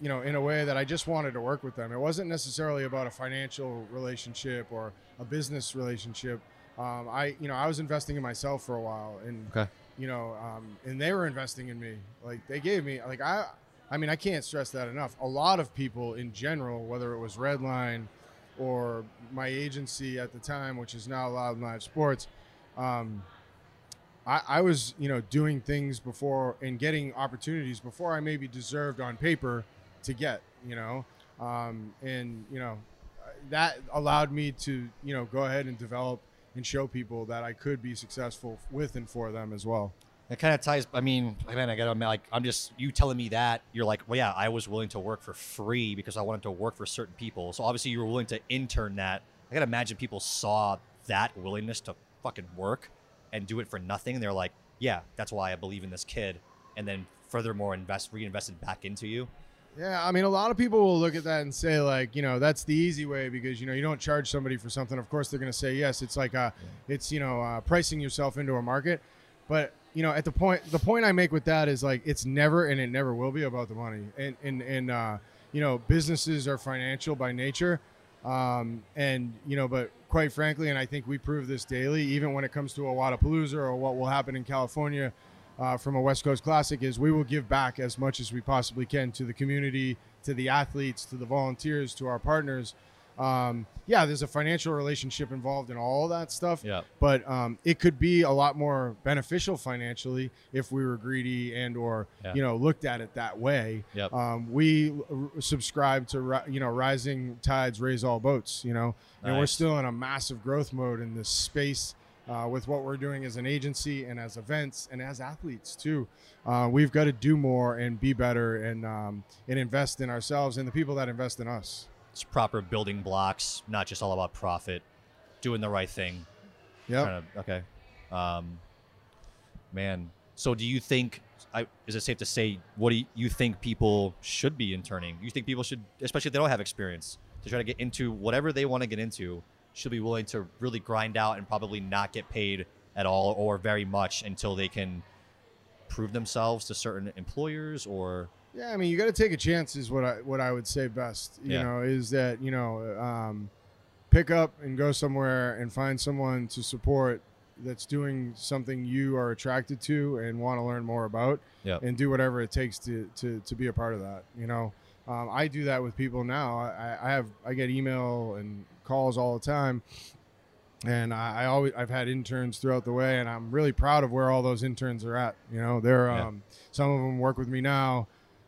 you know, in a way that I just wanted to work with them. It wasn't necessarily about a financial relationship or a business relationship. Um, I, you know, I was investing in myself for a while, and Okay. you know, um, and they were investing in me. Like they gave me, like I, I mean, I can't stress that enough. A lot of people in general, whether it was Redline or my agency at the time, which is now Loud Live Sports, um, I, I was, you know, doing things before and getting opportunities before I maybe deserved on paper to get, you know, um, and you know, that allowed me to, you know, go ahead and develop and show people that I could be successful with and for them as well. It kind of ties. I mean, man, I got like I'm just you telling me that you're like, well, yeah, I was willing to work for free because I wanted to work for certain people. So obviously, you were willing to intern that. I gotta imagine people saw that willingness to fucking work and do it for nothing. And they're like, yeah, that's why I believe in this kid. And then furthermore, invest reinvested back into you. Yeah, I mean, a lot of people will look at that and say, like, you know, that's the easy way because you know you don't charge somebody for something. Of course, they're going to say yes. It's like, uh, it's you know, uh, pricing yourself into a market. But you know, at the point, the point I make with that is like, it's never and it never will be about the money. And and and uh, you know, businesses are financial by nature, um, and you know, but quite frankly, and I think we prove this daily, even when it comes to a Wodapalooza or what will happen in California uh, from a West Coast Classic is we will give back as much as we possibly can to the community, to the athletes, to the volunteers, to our partners. Um, yeah, there's a financial relationship involved in all that stuff, Yeah. but um, it could be a lot more beneficial financially if we were greedy and or Yeah. you know looked at it that way. Yep. Um, we r- subscribe to ri- you know rising tides raise all boats. You know, and we're still in a massive growth mode in this space uh, with what we're doing as an agency and as events and as athletes too. Uh, we've got to do more and be better and um, and invest in ourselves and the people that invest in us. It's proper building blocks, not just all about profit, doing the right thing. Yeah. Okay. Um, man. So do you think? I, is it safe to say what do you, you think people should be interning? You think people should, especially if they don't have experience, to try to get into whatever they want to get into, should be willing to really grind out and probably not get paid at all or very much until they can prove themselves to certain employers or Yeah, I mean, you got to take a chance. Is what I what I would say best. You Yeah. know, is that you know, um, pick up and go somewhere and find someone to support that's doing something you are attracted to and want to learn more about, Yep. and do whatever it takes to to to be a part of that. You know, um, I do that with people now. I, I have I get email and calls all the time. And I, I always I've had interns throughout the way, and I'm really proud of where all those interns are at. You know, they're Yeah. um, some of them work with me now.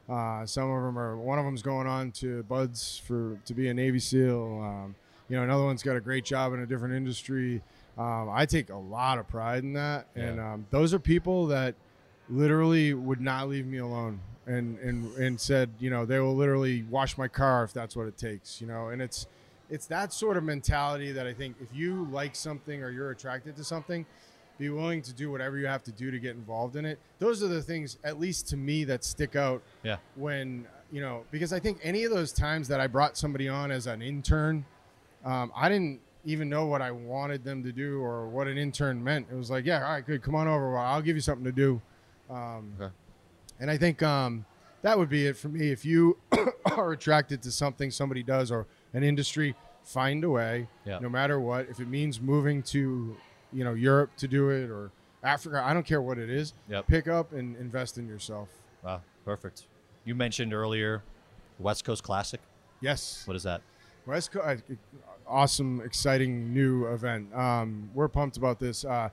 Uh, some of them are. One of them's going on to BUD/S for to be a Navy SEAL. Um, you know, another one's got a great job in a different industry. Um, I take a lot of pride in that, and um, those are people that literally would not leave me alone, and and and said, you know, they will literally wash my car if that's what it takes. You know, and it's it's that sort of mentality that I think if you like something or you're attracted to something, be willing to do whatever you have to do to get involved in it. Those are the things, at least to me, that stick out yeah when you know because I think any of those times that I brought somebody on as an intern, um, I didn't even know what I wanted them to do or what an intern meant. It was like, yeah, all right, good, come on over. I'll give you something to do. Um, Okay. And I think um, that would be it for me. If you are attracted to something somebody does or an industry, find a way, Yeah. no matter what. If it means moving to, you know, Europe to do it or Africa, I don't care what it is. Yep. Pick up and invest in yourself. wow perfect you mentioned earlier west coast classic Yes. what is that West Coast, awesome, exciting new event. Um, we're pumped about this. Uh,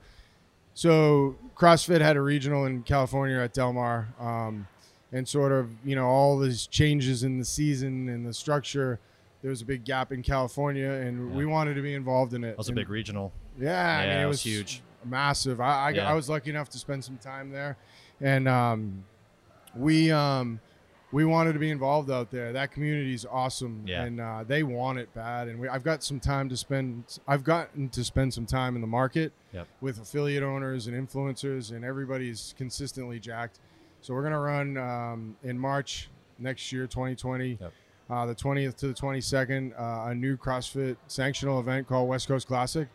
so CrossFit had a regional in California at Del Mar, um, and sort of you know all these changes in the season and the structure. There was a big gap in California, and we wanted to be involved in it. that was a big regional yeah, I mean it was huge. massive. I I, Yeah. I was lucky enough to spend some time there, and um, we um, we wanted to be involved out there. That community is awesome, Yeah. and uh, they want it bad. And we, I've got some time to spend. I've gotten to spend some time in the market Yep. with affiliate owners and influencers, and everybody's consistently jacked. So we're gonna run um, in March next year, 2020. Yep. Uh, the 20th to the 22nd, uh, a new CrossFit sanctional event called West Coast Classic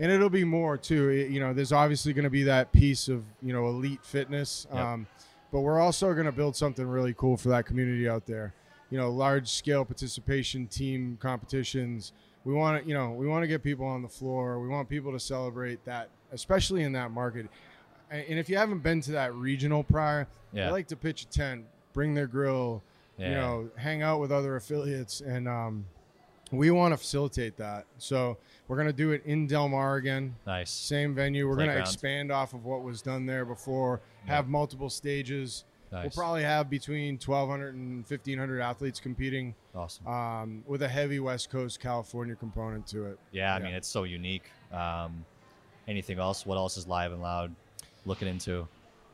and it'll be more too. It- you know, there's obviously going to be that piece of you know elite fitness, Yep. um, but we're also going to build something really cool for that community out there. You know, large scale participation, team competitions. We want to, you know, we want to get people on the floor. We want people to celebrate that, especially in that market. And if you haven't been to that regional prior, Yeah. I like to pitch a tent, bring their grill, you know, hang out with other affiliates, and um, we want to facilitate that. So we're gonna do it in Del Mar again, Nice. same venue. We're gonna expand off of what was done there before. Have multiple stages. We'll probably have between 1,200 and 1,500 athletes competing, Awesome. um, with a heavy West Coast California component to it. Yeah, I Yeah. mean it's so unique. Um, anything else? What else is live and loud? Looking into.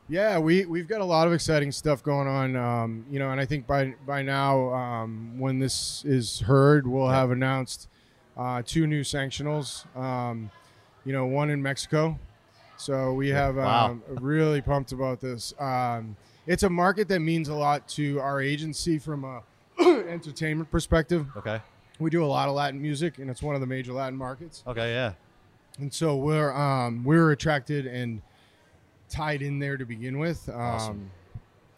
Yeah, we we've got a lot of exciting stuff going on. Um, you know, and I think by by now, um, when this is heard, we'll Yeah. have announced uh, two new sanctionals. Um, you know, one in Mexico. So we have Wow. um, really pumped about this. Um, it's a market that means a lot to our agency from a entertainment perspective. Okay. We do a lot of Latin music, and it's one of the major Latin markets. Okay. Yeah. And so we're um, we're attracted and tied in there to begin with. Um, Awesome.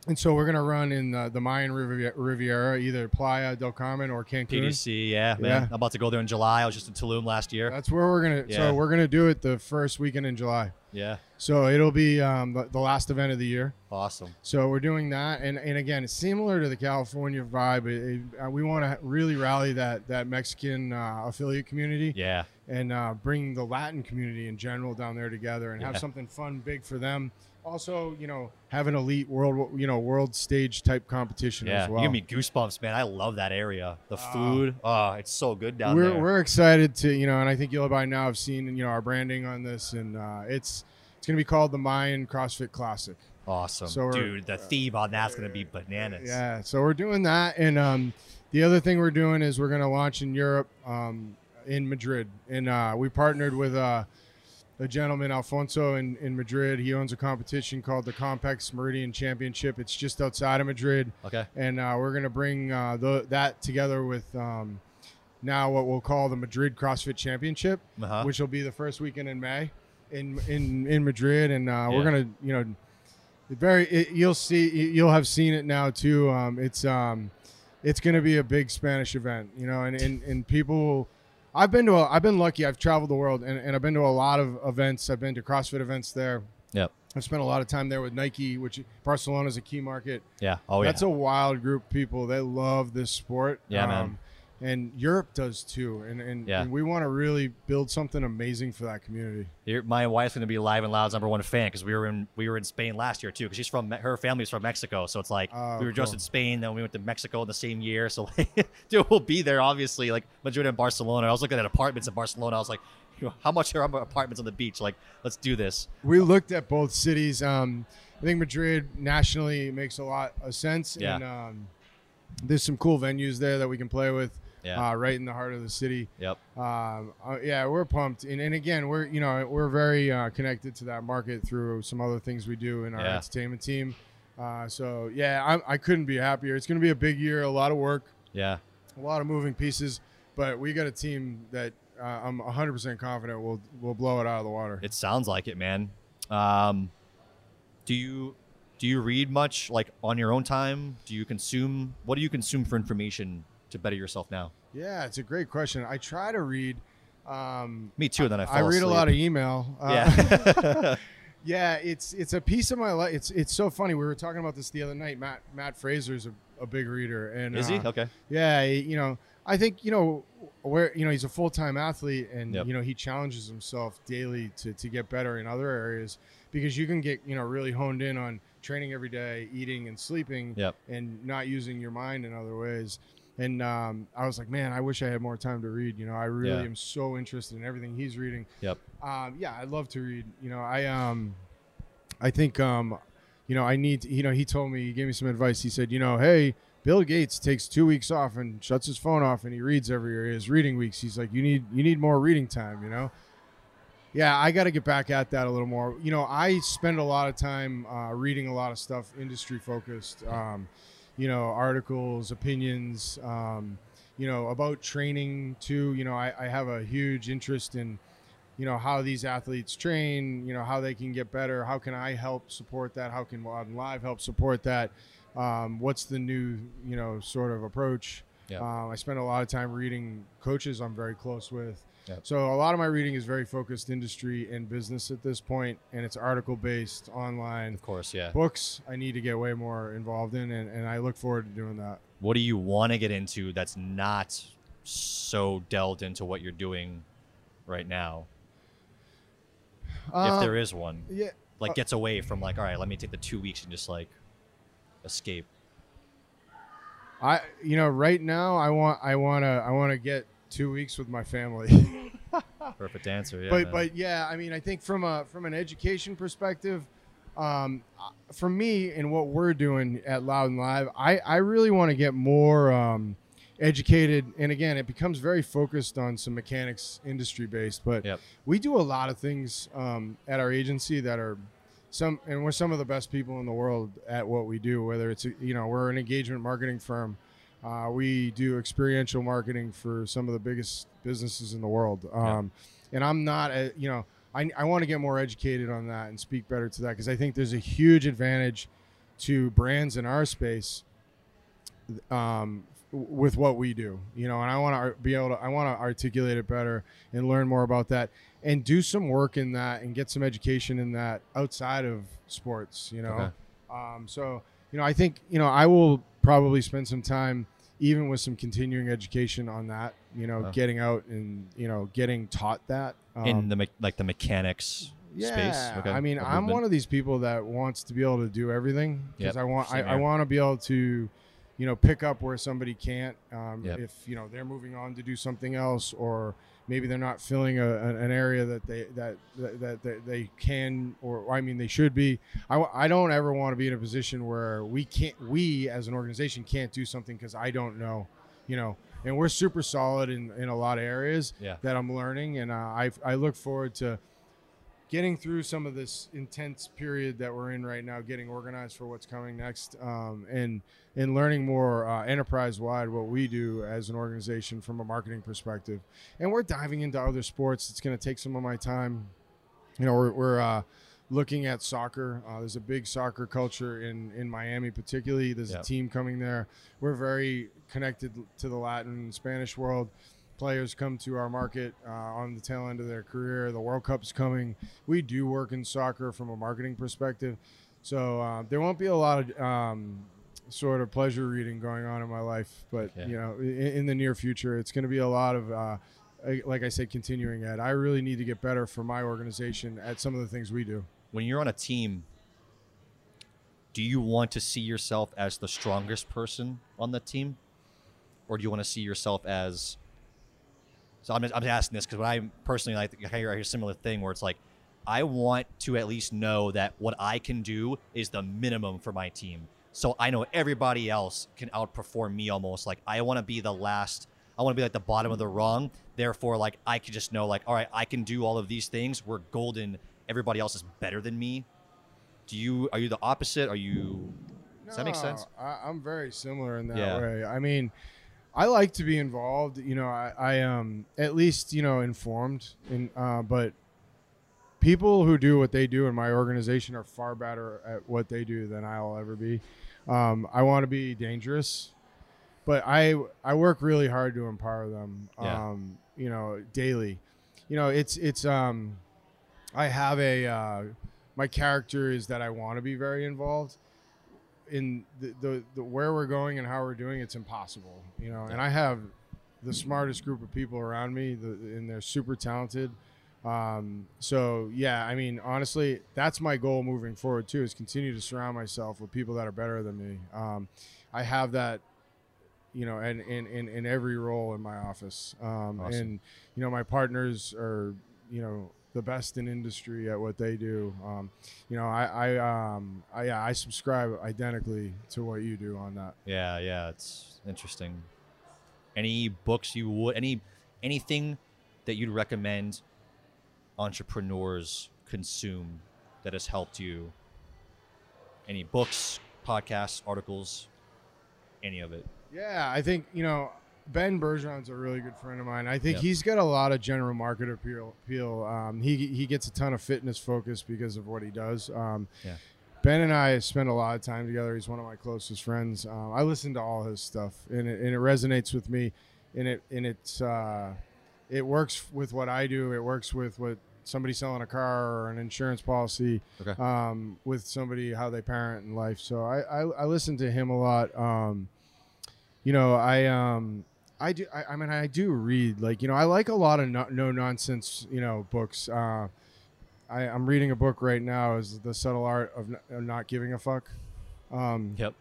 And so we're gonna run in uh, the Mayan Riviera, either Playa del Carmen or Cancun. PDC. Yeah, man. Yeah. I'm about to go there in July. I was just in Tulum last year. That's where we're gonna. Yeah. So we're gonna do it the first weekend in July. Yeah. So it'll be um, the, the last event of the year. Awesome. So we're doing that, and and again, it's similar to the California vibe. It, it- uh, we want to really rally that that Mexican uh, affiliate community. Yeah. and uh, bring the Latin community in general down there together and have something fun, big for them. Also, you know, have an elite world, you know, world stage type competition Yeah. as well. You give me goosebumps, man. I love that area. The Ah. food. Oh, it's so good down we're, there. we're excited to, you know, and I think you'll by now have seen, you know, our branding on this, and uh, it's it's going to be called the Mayan CrossFit Classic. awesome. so Dude, the theme on that's gonna be bananas. Yeah, so we're doing that, and um, the other thing we're doing is we're going to launch in Europe, um, in Madrid, and uh, we partnered with uh, a gentleman Alfonso in, in Madrid. He owns a competition called the Compex Meridian Championship. It's just outside of Madrid, Okay. and uh, we're going to bring uh, the, that together with um, now what we'll call the Madrid CrossFit Championship, Uh-huh. which will be the first weekend in May in in in Madrid, and uh, we're gonna you know, very it, you'll see you'll have seen it now too. Um, it's um it's gonna be a big Spanish event, you know, and and, and people. I've been to a, I've been lucky. I've traveled the world and, and I've been to a lot of events. I've been to CrossFit events there. Yep. I've spent a lot of time there with Nike, which Barcelona is a key market. Yeah. Oh That's yeah. a wild group of people. They love this sport. Um, Yeah, man. And Europe does too. And and, Yeah. and we want to really build something amazing for that community. Your- my wife's gonna be Live and Loud's number one fan because we were in we were in Spain last year too because she's from her family's from Mexico so it's like Oh, we were just in Spain then we went to Mexico in the same year so like dude we'll be there obviously like Madrid and Barcelona I was looking at apartments in Barcelona I was like how much are apartments on the beach like let's do this We looked at both cities. Um, I think Madrid nationally makes a lot of sense. Yeah. And um, there's some cool venues there that we can play with. Yeah. Uh, right in the heart of the city. yep Um, uh, yeah, we're pumped, and, and again, we're you know we're very uh, connected to that market through some other things we do in our Yeah. entertainment team. Uh, so yeah, I, I couldn't be happier. It's going to be a big year, a lot of work, yeah a lot of moving pieces, but we got a team that uh, I'm 100% confident will will blow it out of the water. it sounds like it man um, do you do you read much like on your own time do you consume what do you consume for information to better yourself now yeah, it's a great question. I try to read. Um, me too and then I fall I read a lot of email. Uh, yeah yeah, it's it's a piece of my life. It's it's so funny. We were talking about this the other night. Matt Mat Fraser's a, a big reader, and Is he? uh, Okay. Yeah, you know, I think you know where you know he's a full time athlete, and Yep. you know he challenges himself daily to to get better in other areas because you can get you know really honed in on training every day, eating and sleeping, Yep. and not using your mind in other ways. And um, I was like, man, I wish I had more time to read. You know, I really Yeah. am so interested in everything he's reading. Yep. Um, yeah, I'd love to read. You know, I um, I think um, you know, I need. To, you know, he told me he gave me some advice. He said, you know, hey, Bill Gates takes two weeks off and shuts his phone off and he reads every year. His reading weeks. He's like, you need you need more reading time. You know. Yeah, I got to get back at that a little more. You know, I spend a lot of time uh, reading a lot of stuff industry focused. Um, you know, articles, opinions. Um, you know about training too. You know, I, I have a huge interest in you know how these athletes train, you know how they can get better. How can I help support that? How can Loud and Live help support that? Um, what's the new you know sort of approach? Yeah. Um, I spend a lot of time reading coaches I'm very close with. Yep. So a lot of my reading is very focused industry and business at this point, and it's article based online. Of course, yeah. Books I need to get way more involved in, and, and I look forward to doing that. What do you want to get into that's not so delved into what you're doing right now? if Um, there is one, yeah, like uh, gets away from like, all right, let me take the two weeks and just like escape. I you know right now I want I want to I want to get two weeks with my family. Perfect answer. Yeah. but man. but yeah, I mean I think from a from an education perspective, um, uh, for me and what we're doing at Loud and Live, I I really want to get more um, educated. And again, it becomes very focused on some mechanics industry based, but Yep. we do a lot of things um, at our agency that are some and we're some of the best people in the world at what we do whether it's you know we're an engagement marketing firm uh, we do experiential marketing for some of the biggest businesses in the world um, and i'm not a, you know i, I want to get more educated on that and speak better to that because i think there's a huge advantage to brands in our space um, with what we do, you know, and I want to be able to, I want to articulate it better and learn more about that and do some work in that and get some education in that outside of sports, you know. Okay. Um, so, you know, I think, you know, I will probably spend some time even with some continuing education on that, you know, Wow. getting out and, you know, getting taught that. in Um, the me- like the mechanics yeah, space. Okay. I mean, I'm movement. one of these people that wants to be able to do everything because Yep, I want I, I want to be able to, you know, pick up where somebody can't. Um, Yep. If you know they're moving on to do something else, or maybe they're not filling a, an area that they that, that that that they can, or I mean they should be. I, I don't ever want to be in a position where we can't we as an organization can't do something because I don't know, you know. And we're super solid in, in a lot of areas Yeah. that I'm learning, and uh, I I look forward to getting through some of this intense period that we're in right now, getting organized for what's coming next, um, and and learning more uh, enterprise wide what we do as an organization from a marketing perspective. And we're diving into other sports. It's going to take some of my time. You know, we're, we're uh, looking at soccer. Uh, there's a big soccer culture in in Miami, particularly. There's Yep. a team coming there. We're very connected to the Latin and Spanish world players come to our market uh, on the tail end of their career. The World Cup's coming. We do work in soccer from a marketing perspective, so uh, there won't be a lot of um, sort of pleasure reading going on in my life. But Yeah. you know, in, in the near future, it's going to be a lot of. Uh, like I said, continuing ed. I really need to get better for my organization at some of the things we do. when you're on a team, do you want to see yourself as the strongest person on the team, or do you want to see yourself as? So I'm, just, I'm asking this because when I personally like I hear, I hear a similar thing where it's like, I want to at least know that what I can do is the minimum for my team. So I know everybody else can outperform me almost. Like I want to be the last. I want to be like the bottom of the rung. Therefore, like I could just know, like, all right, I can do all of these things. We're golden. Everybody else is better than me. Do you? Are you the opposite? Are you? Does that make sense? I, I'm very similar in that Yeah. way. I mean, I like to be involved. You know, I, I um at least you know informed. In uh, but people who do what they do in my organization are far better at what they do than I'll ever be. Um, I want to be dangerous, but I I work really hard to empower them. Yeah. Um, you know, daily. You know, it's it's um, I have a uh, my character is that I want to be very involved in the, the, the where we're going and how we're doing it's impossible you know? And i have the smartest group of people around me the, and they're super talented. Um, so yeah i mean honestly that's my goal moving forward too is continue to surround myself with people that are better than me. Um, i have that you know and in, in, in every role in my office. Um, Awesome. and you know my partners are you know the best in industry at what they do um, you know i i um i yeah, i subscribe identically to what you do on that Yeah, yeah, it's interesting. Any books you would any anything that you'd recommend entrepreneurs consume that has helped you? Any books, podcasts, articles, any of it? Yeah, I think you know Ben Bergeron's a really good friend of mine. I think Yep. he's got a lot of general market appeal. appeal. Um, he he gets a ton of fitness focus because of what he does. Um, Yeah. Ben and I spend a lot of time together. He's one of my closest friends. Um, I listen to all his stuff, and it, and it resonates with me. And it and it's uh, it works with what I do. It works with what somebody selling a car or an insurance policy Okay. um, with somebody how they parent in life. So I, I, I listen to him a lot. Um, you know, I um, I do. I, I mean, I do read. Like you know, I like a lot of no, no nonsense. You know, books. Uh, I, I'm reading a book right now. Is the subtle art of, n- of not giving a fuck. Um, Yep.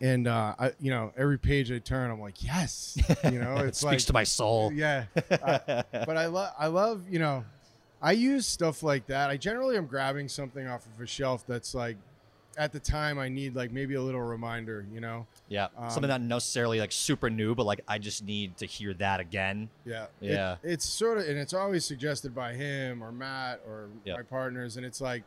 and uh, I, you know, every page I turn, I'm like, yes. You know, it it's speaks like to my soul. yeah. I- but I love I love you know I use stuff like that. I generally am grabbing something off of a shelf that's like at the time I need like maybe a little reminder. You know. Yeah, Um, something not necessarily like super new, but like I just need to hear that again. Yeah. It- Yeah. it's sort of and it's always suggested by him or Mat or my partners, and it's like.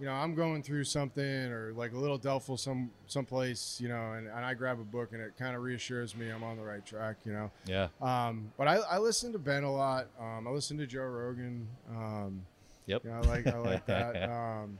You know, I'm going through something or like a little doubtful some someplace, you know, and, and I grab a book and it kind of reassures me I'm on the right track, you know. Yeah, Um, but I, I listen to Ben a lot. Um, I listen to Joe Rogan. Um, Yep. you know, I like I like that. Um,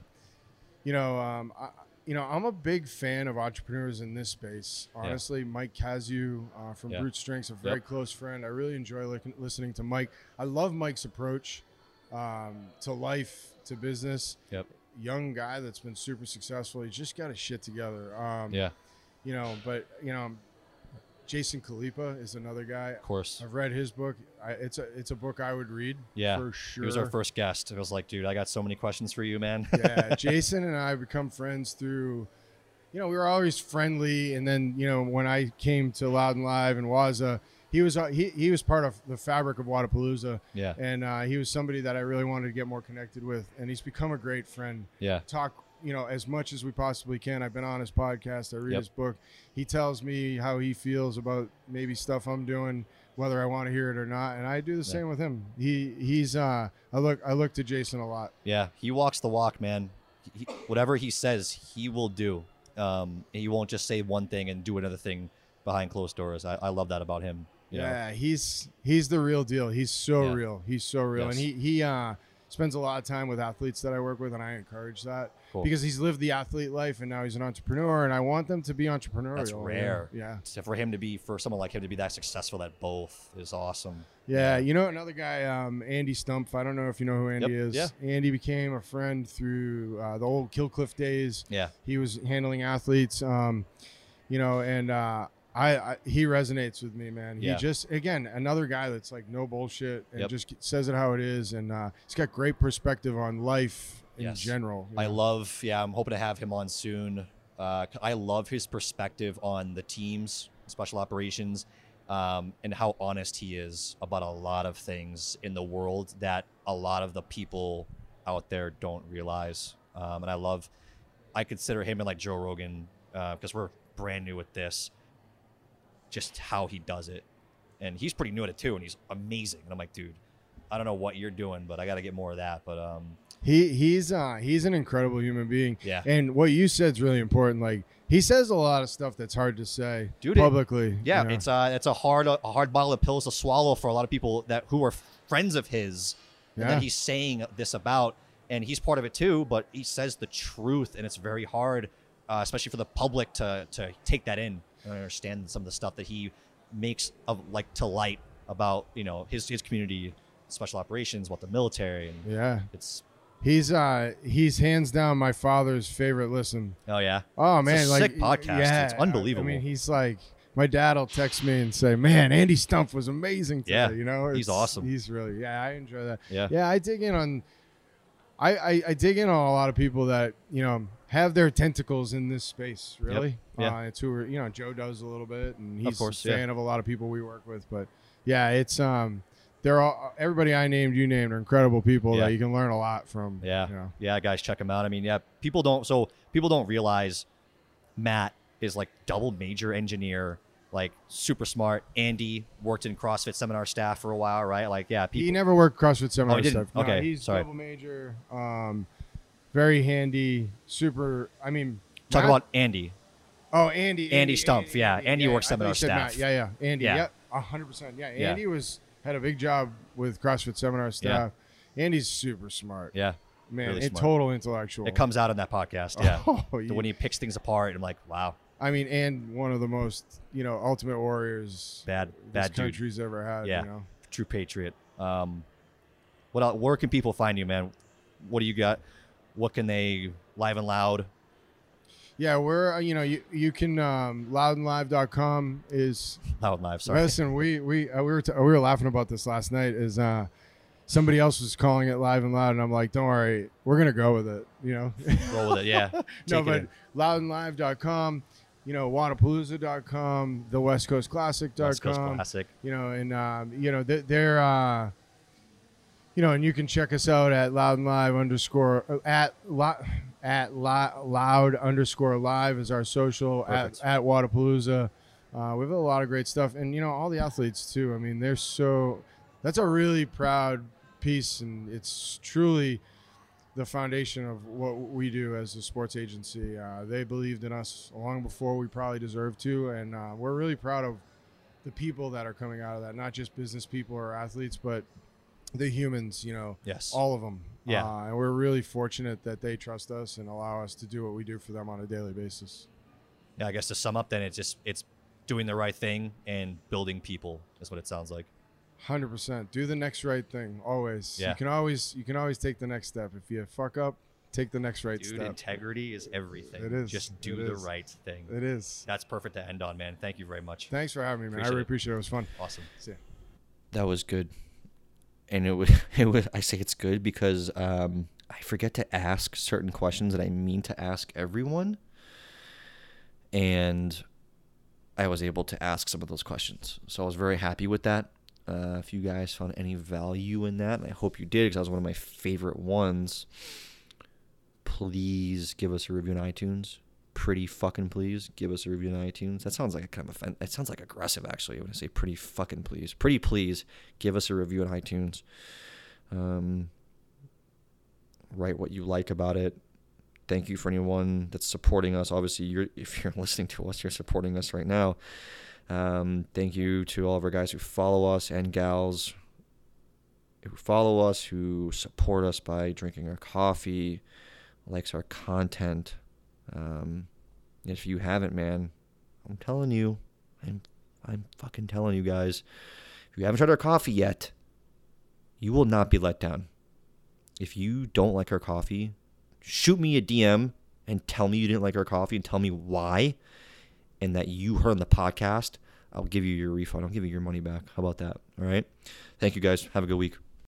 you know, um, I, you know, I'm a big fan of entrepreneurs in this space. Honestly, Mike Cazayoux uh, from Yeah. Brute Strengths, a very Yep. close friend. I really enjoy li- listening to Mike. I love Mike's approach um, to life, to business. Yep. Young guy that's been super successful. He's just got his shit together. Um, yeah, You know, but you know, Jason Khalipa is another guy. of course. I've read his book. I, it's a it's a book I would read. Yeah, for sure. He was our first guest. It was like, dude, I got so many questions for you, man. yeah, Jason and I become friends through. You know, we were always friendly, and then you know when I came to Loud and Live and Waza, he was uh, he he was part of the fabric of Wodapalooza, yeah, and uh, he was somebody that I really wanted to get more connected with, and he's become a great friend. yeah, Talk you know as much as we possibly can. I've been on his podcast. I read Yep. his book. He tells me how he feels about maybe stuff I'm doing, whether I want to hear it or not, and I do the same with him. He he's uh I look I look to Jason a lot. yeah. He walks the walk, man. He, whatever he says, he will do. Um, he won't just say one thing and do another thing behind closed doors. I, I love that about him. you know? Yeah, he's he's the real deal. He's so Yeah. real. He's so real, and he he uh, spends a lot of time with athletes that I work with, and I encourage that Cool. because he's lived the athlete life, and now he's an entrepreneur, and I want them to be entrepreneurial. That's rare. Yeah, So for him to be, for someone like him to be that successful at both is awesome. yeah. You know, another guy, um, Andy Stumpf. I don't know if you know who Andy Yep, is. yeah. Andy became a friend through uh, the old Kill Cliff days. Yeah, He was handling athletes, um, you know, and uh, I, I he resonates with me, man. He Yeah. just again another guy that's like no bullshit and Yep. just says it how it is, and uh, he's got great perspective on life in Yes. general. I love. Yeah, I'm hoping to have him on soon. Uh, I love his perspective on the teams, special operations, um, and how honest he is about a lot of things in the world that a lot of the people out there don't realize. Um, and I love. I consider him and like Joe Rogan because we're brand new with this. Just how he does it, and he's pretty new at it too, and he's amazing. And I'm like, dude, I don't know what you're doing, but I got to get more of that. But um, He he's uh, he's an incredible human being. Yeah. And what you said is really important. Like he says a lot of stuff that's hard to say Dude, publicly. Yeah, you know? it's a it's a hard a hard bottle of pills to swallow for a lot of people that who are friends of his, and Yeah. that he's saying this about, and he's part of it too. But he says the truth, and it's very hard, uh, especially for the public to to take that in and understand some of the stuff that he makes of like to light about you know his his community, special operations, what the military, and yeah. it's He's uh he's hands down my father's favorite listen. oh yeah, Oh It's a man, like sick podcast. Yeah, It's unbelievable. I mean, he's like my dad will text me and say, "Man, Andy Stumpf was amazing today." Yeah, you know, he's awesome. He's really yeah, I enjoy that. yeah, Yeah, I dig in on, I, I I dig in on a lot of people that you know have their tentacles in this space. Really, Yeah. Uh, it's who are, you know Joe does a little bit, and he's course, a yeah. fan of a lot of people we work with. But yeah, it's um. They're all everybody I named, you named, are incredible people Yeah. that you can learn a lot from. Yeah. you know. Yeah, guys, check them out. I mean, yeah, people don't so people don't realize Mat is like double major engineer, like super smart. Andy worked in CrossFit seminar staff for a while, right? Like, yeah, He never worked CrossFit seminar Oh, didn't? No, Okay, he's sorry. double major, um, very handy, super. I mean, Talk Mat- about Andy. oh Andy, Andy Stumpf, yeah. Andy works I thought you seminar said Mat. staff. Yeah, yeah, Andy. Yeah. Yep. A hundred percent. Yeah, Yeah. Andy was had a big job with CrossFit seminar staff. Andy's super smart. Yeah. Man, really and total intellectual. It comes out in that podcast. Yeah. Oh, yeah. when he picks things apart, I'm like, wow, I mean, and one of the most, you know, ultimate warriors bad, bad dude. country's ever had. Yeah. You know? True patriot. Um, what else, where can people find you, man? What do you got? What can they live and loud? Yeah, we're uh, you know you you can um, loudandlive.com is Loud and live. Sorry. listen we we uh, we were t- we were laughing about this last night is uh somebody else was calling it live and loud and I'm like don't worry we're gonna go with it you know Roll with it. Yeah. no but loudandlive.com you know wodapalooza.com the west coast classic.com West Coast Classic. you know, and um, you know they- they're, uh, you know, and you can check us out at loud and live underscore uh, at lo- at lo- loud underscore live is our social at at Wodapalooza. Uh, we have a lot of great stuff, and you know, all the athletes too. I mean, they're so. That's a really proud piece, and it's truly the foundation of what we do as a sports agency. Uh, they believed in us long before we probably deserved to, and uh, we're really proud of the people that are coming out of that. Not just business people or athletes, but the humans. You know, Yes. all of them. Yeah. uh, and we're really fortunate that they trust us and allow us to do what we do for them on a daily basis. yeah. I guess to sum up, then it's just it's doing the right thing and building people is what it sounds like. Hundred percent. Do the next right thing. Always. Yeah. You can always you can always take the next step. If you fuck up, take the next right step. Dude, step. integrity is everything. It is. Just do It the is. right thing. It is. That's perfect to end on, man. Thank you very much. Thanks for having me, man. I really it. appreciate it. It was fun. Awesome. See ya. That was good. And it was, it was I say it's good because um, I forget to ask certain questions that I mean to ask everyone. And I was able to ask some of those questions. So I was very happy with that. Uh, if you guys found any value in that, and I hope you did because that was one of my favorite ones, please give us a review on iTunes. Pretty fucking please give us a review on iTunes. That sounds like a kind of offend- It sounds like aggressive actually when I say pretty fucking please. Pretty please give us a review on iTunes. Um, write what you like about it. Thank you for anyone that's supporting us. Obviously, you're if you're listening to us, you're supporting us right now. Um, thank you to all of our guys who follow us and gals who follow us, who support us by drinking our coffee, likes our content. Um, if you haven't, man, I'm telling you, I'm I'm fucking telling you guys, if you haven't tried our coffee yet, you will not be let down. If you don't like our coffee, shoot me a DM and tell me you didn't like our coffee and tell me why and that you heard on the podcast. I'll give you your refund. I'll give you your money back. How about that? All right. Thank you guys. Have a good week.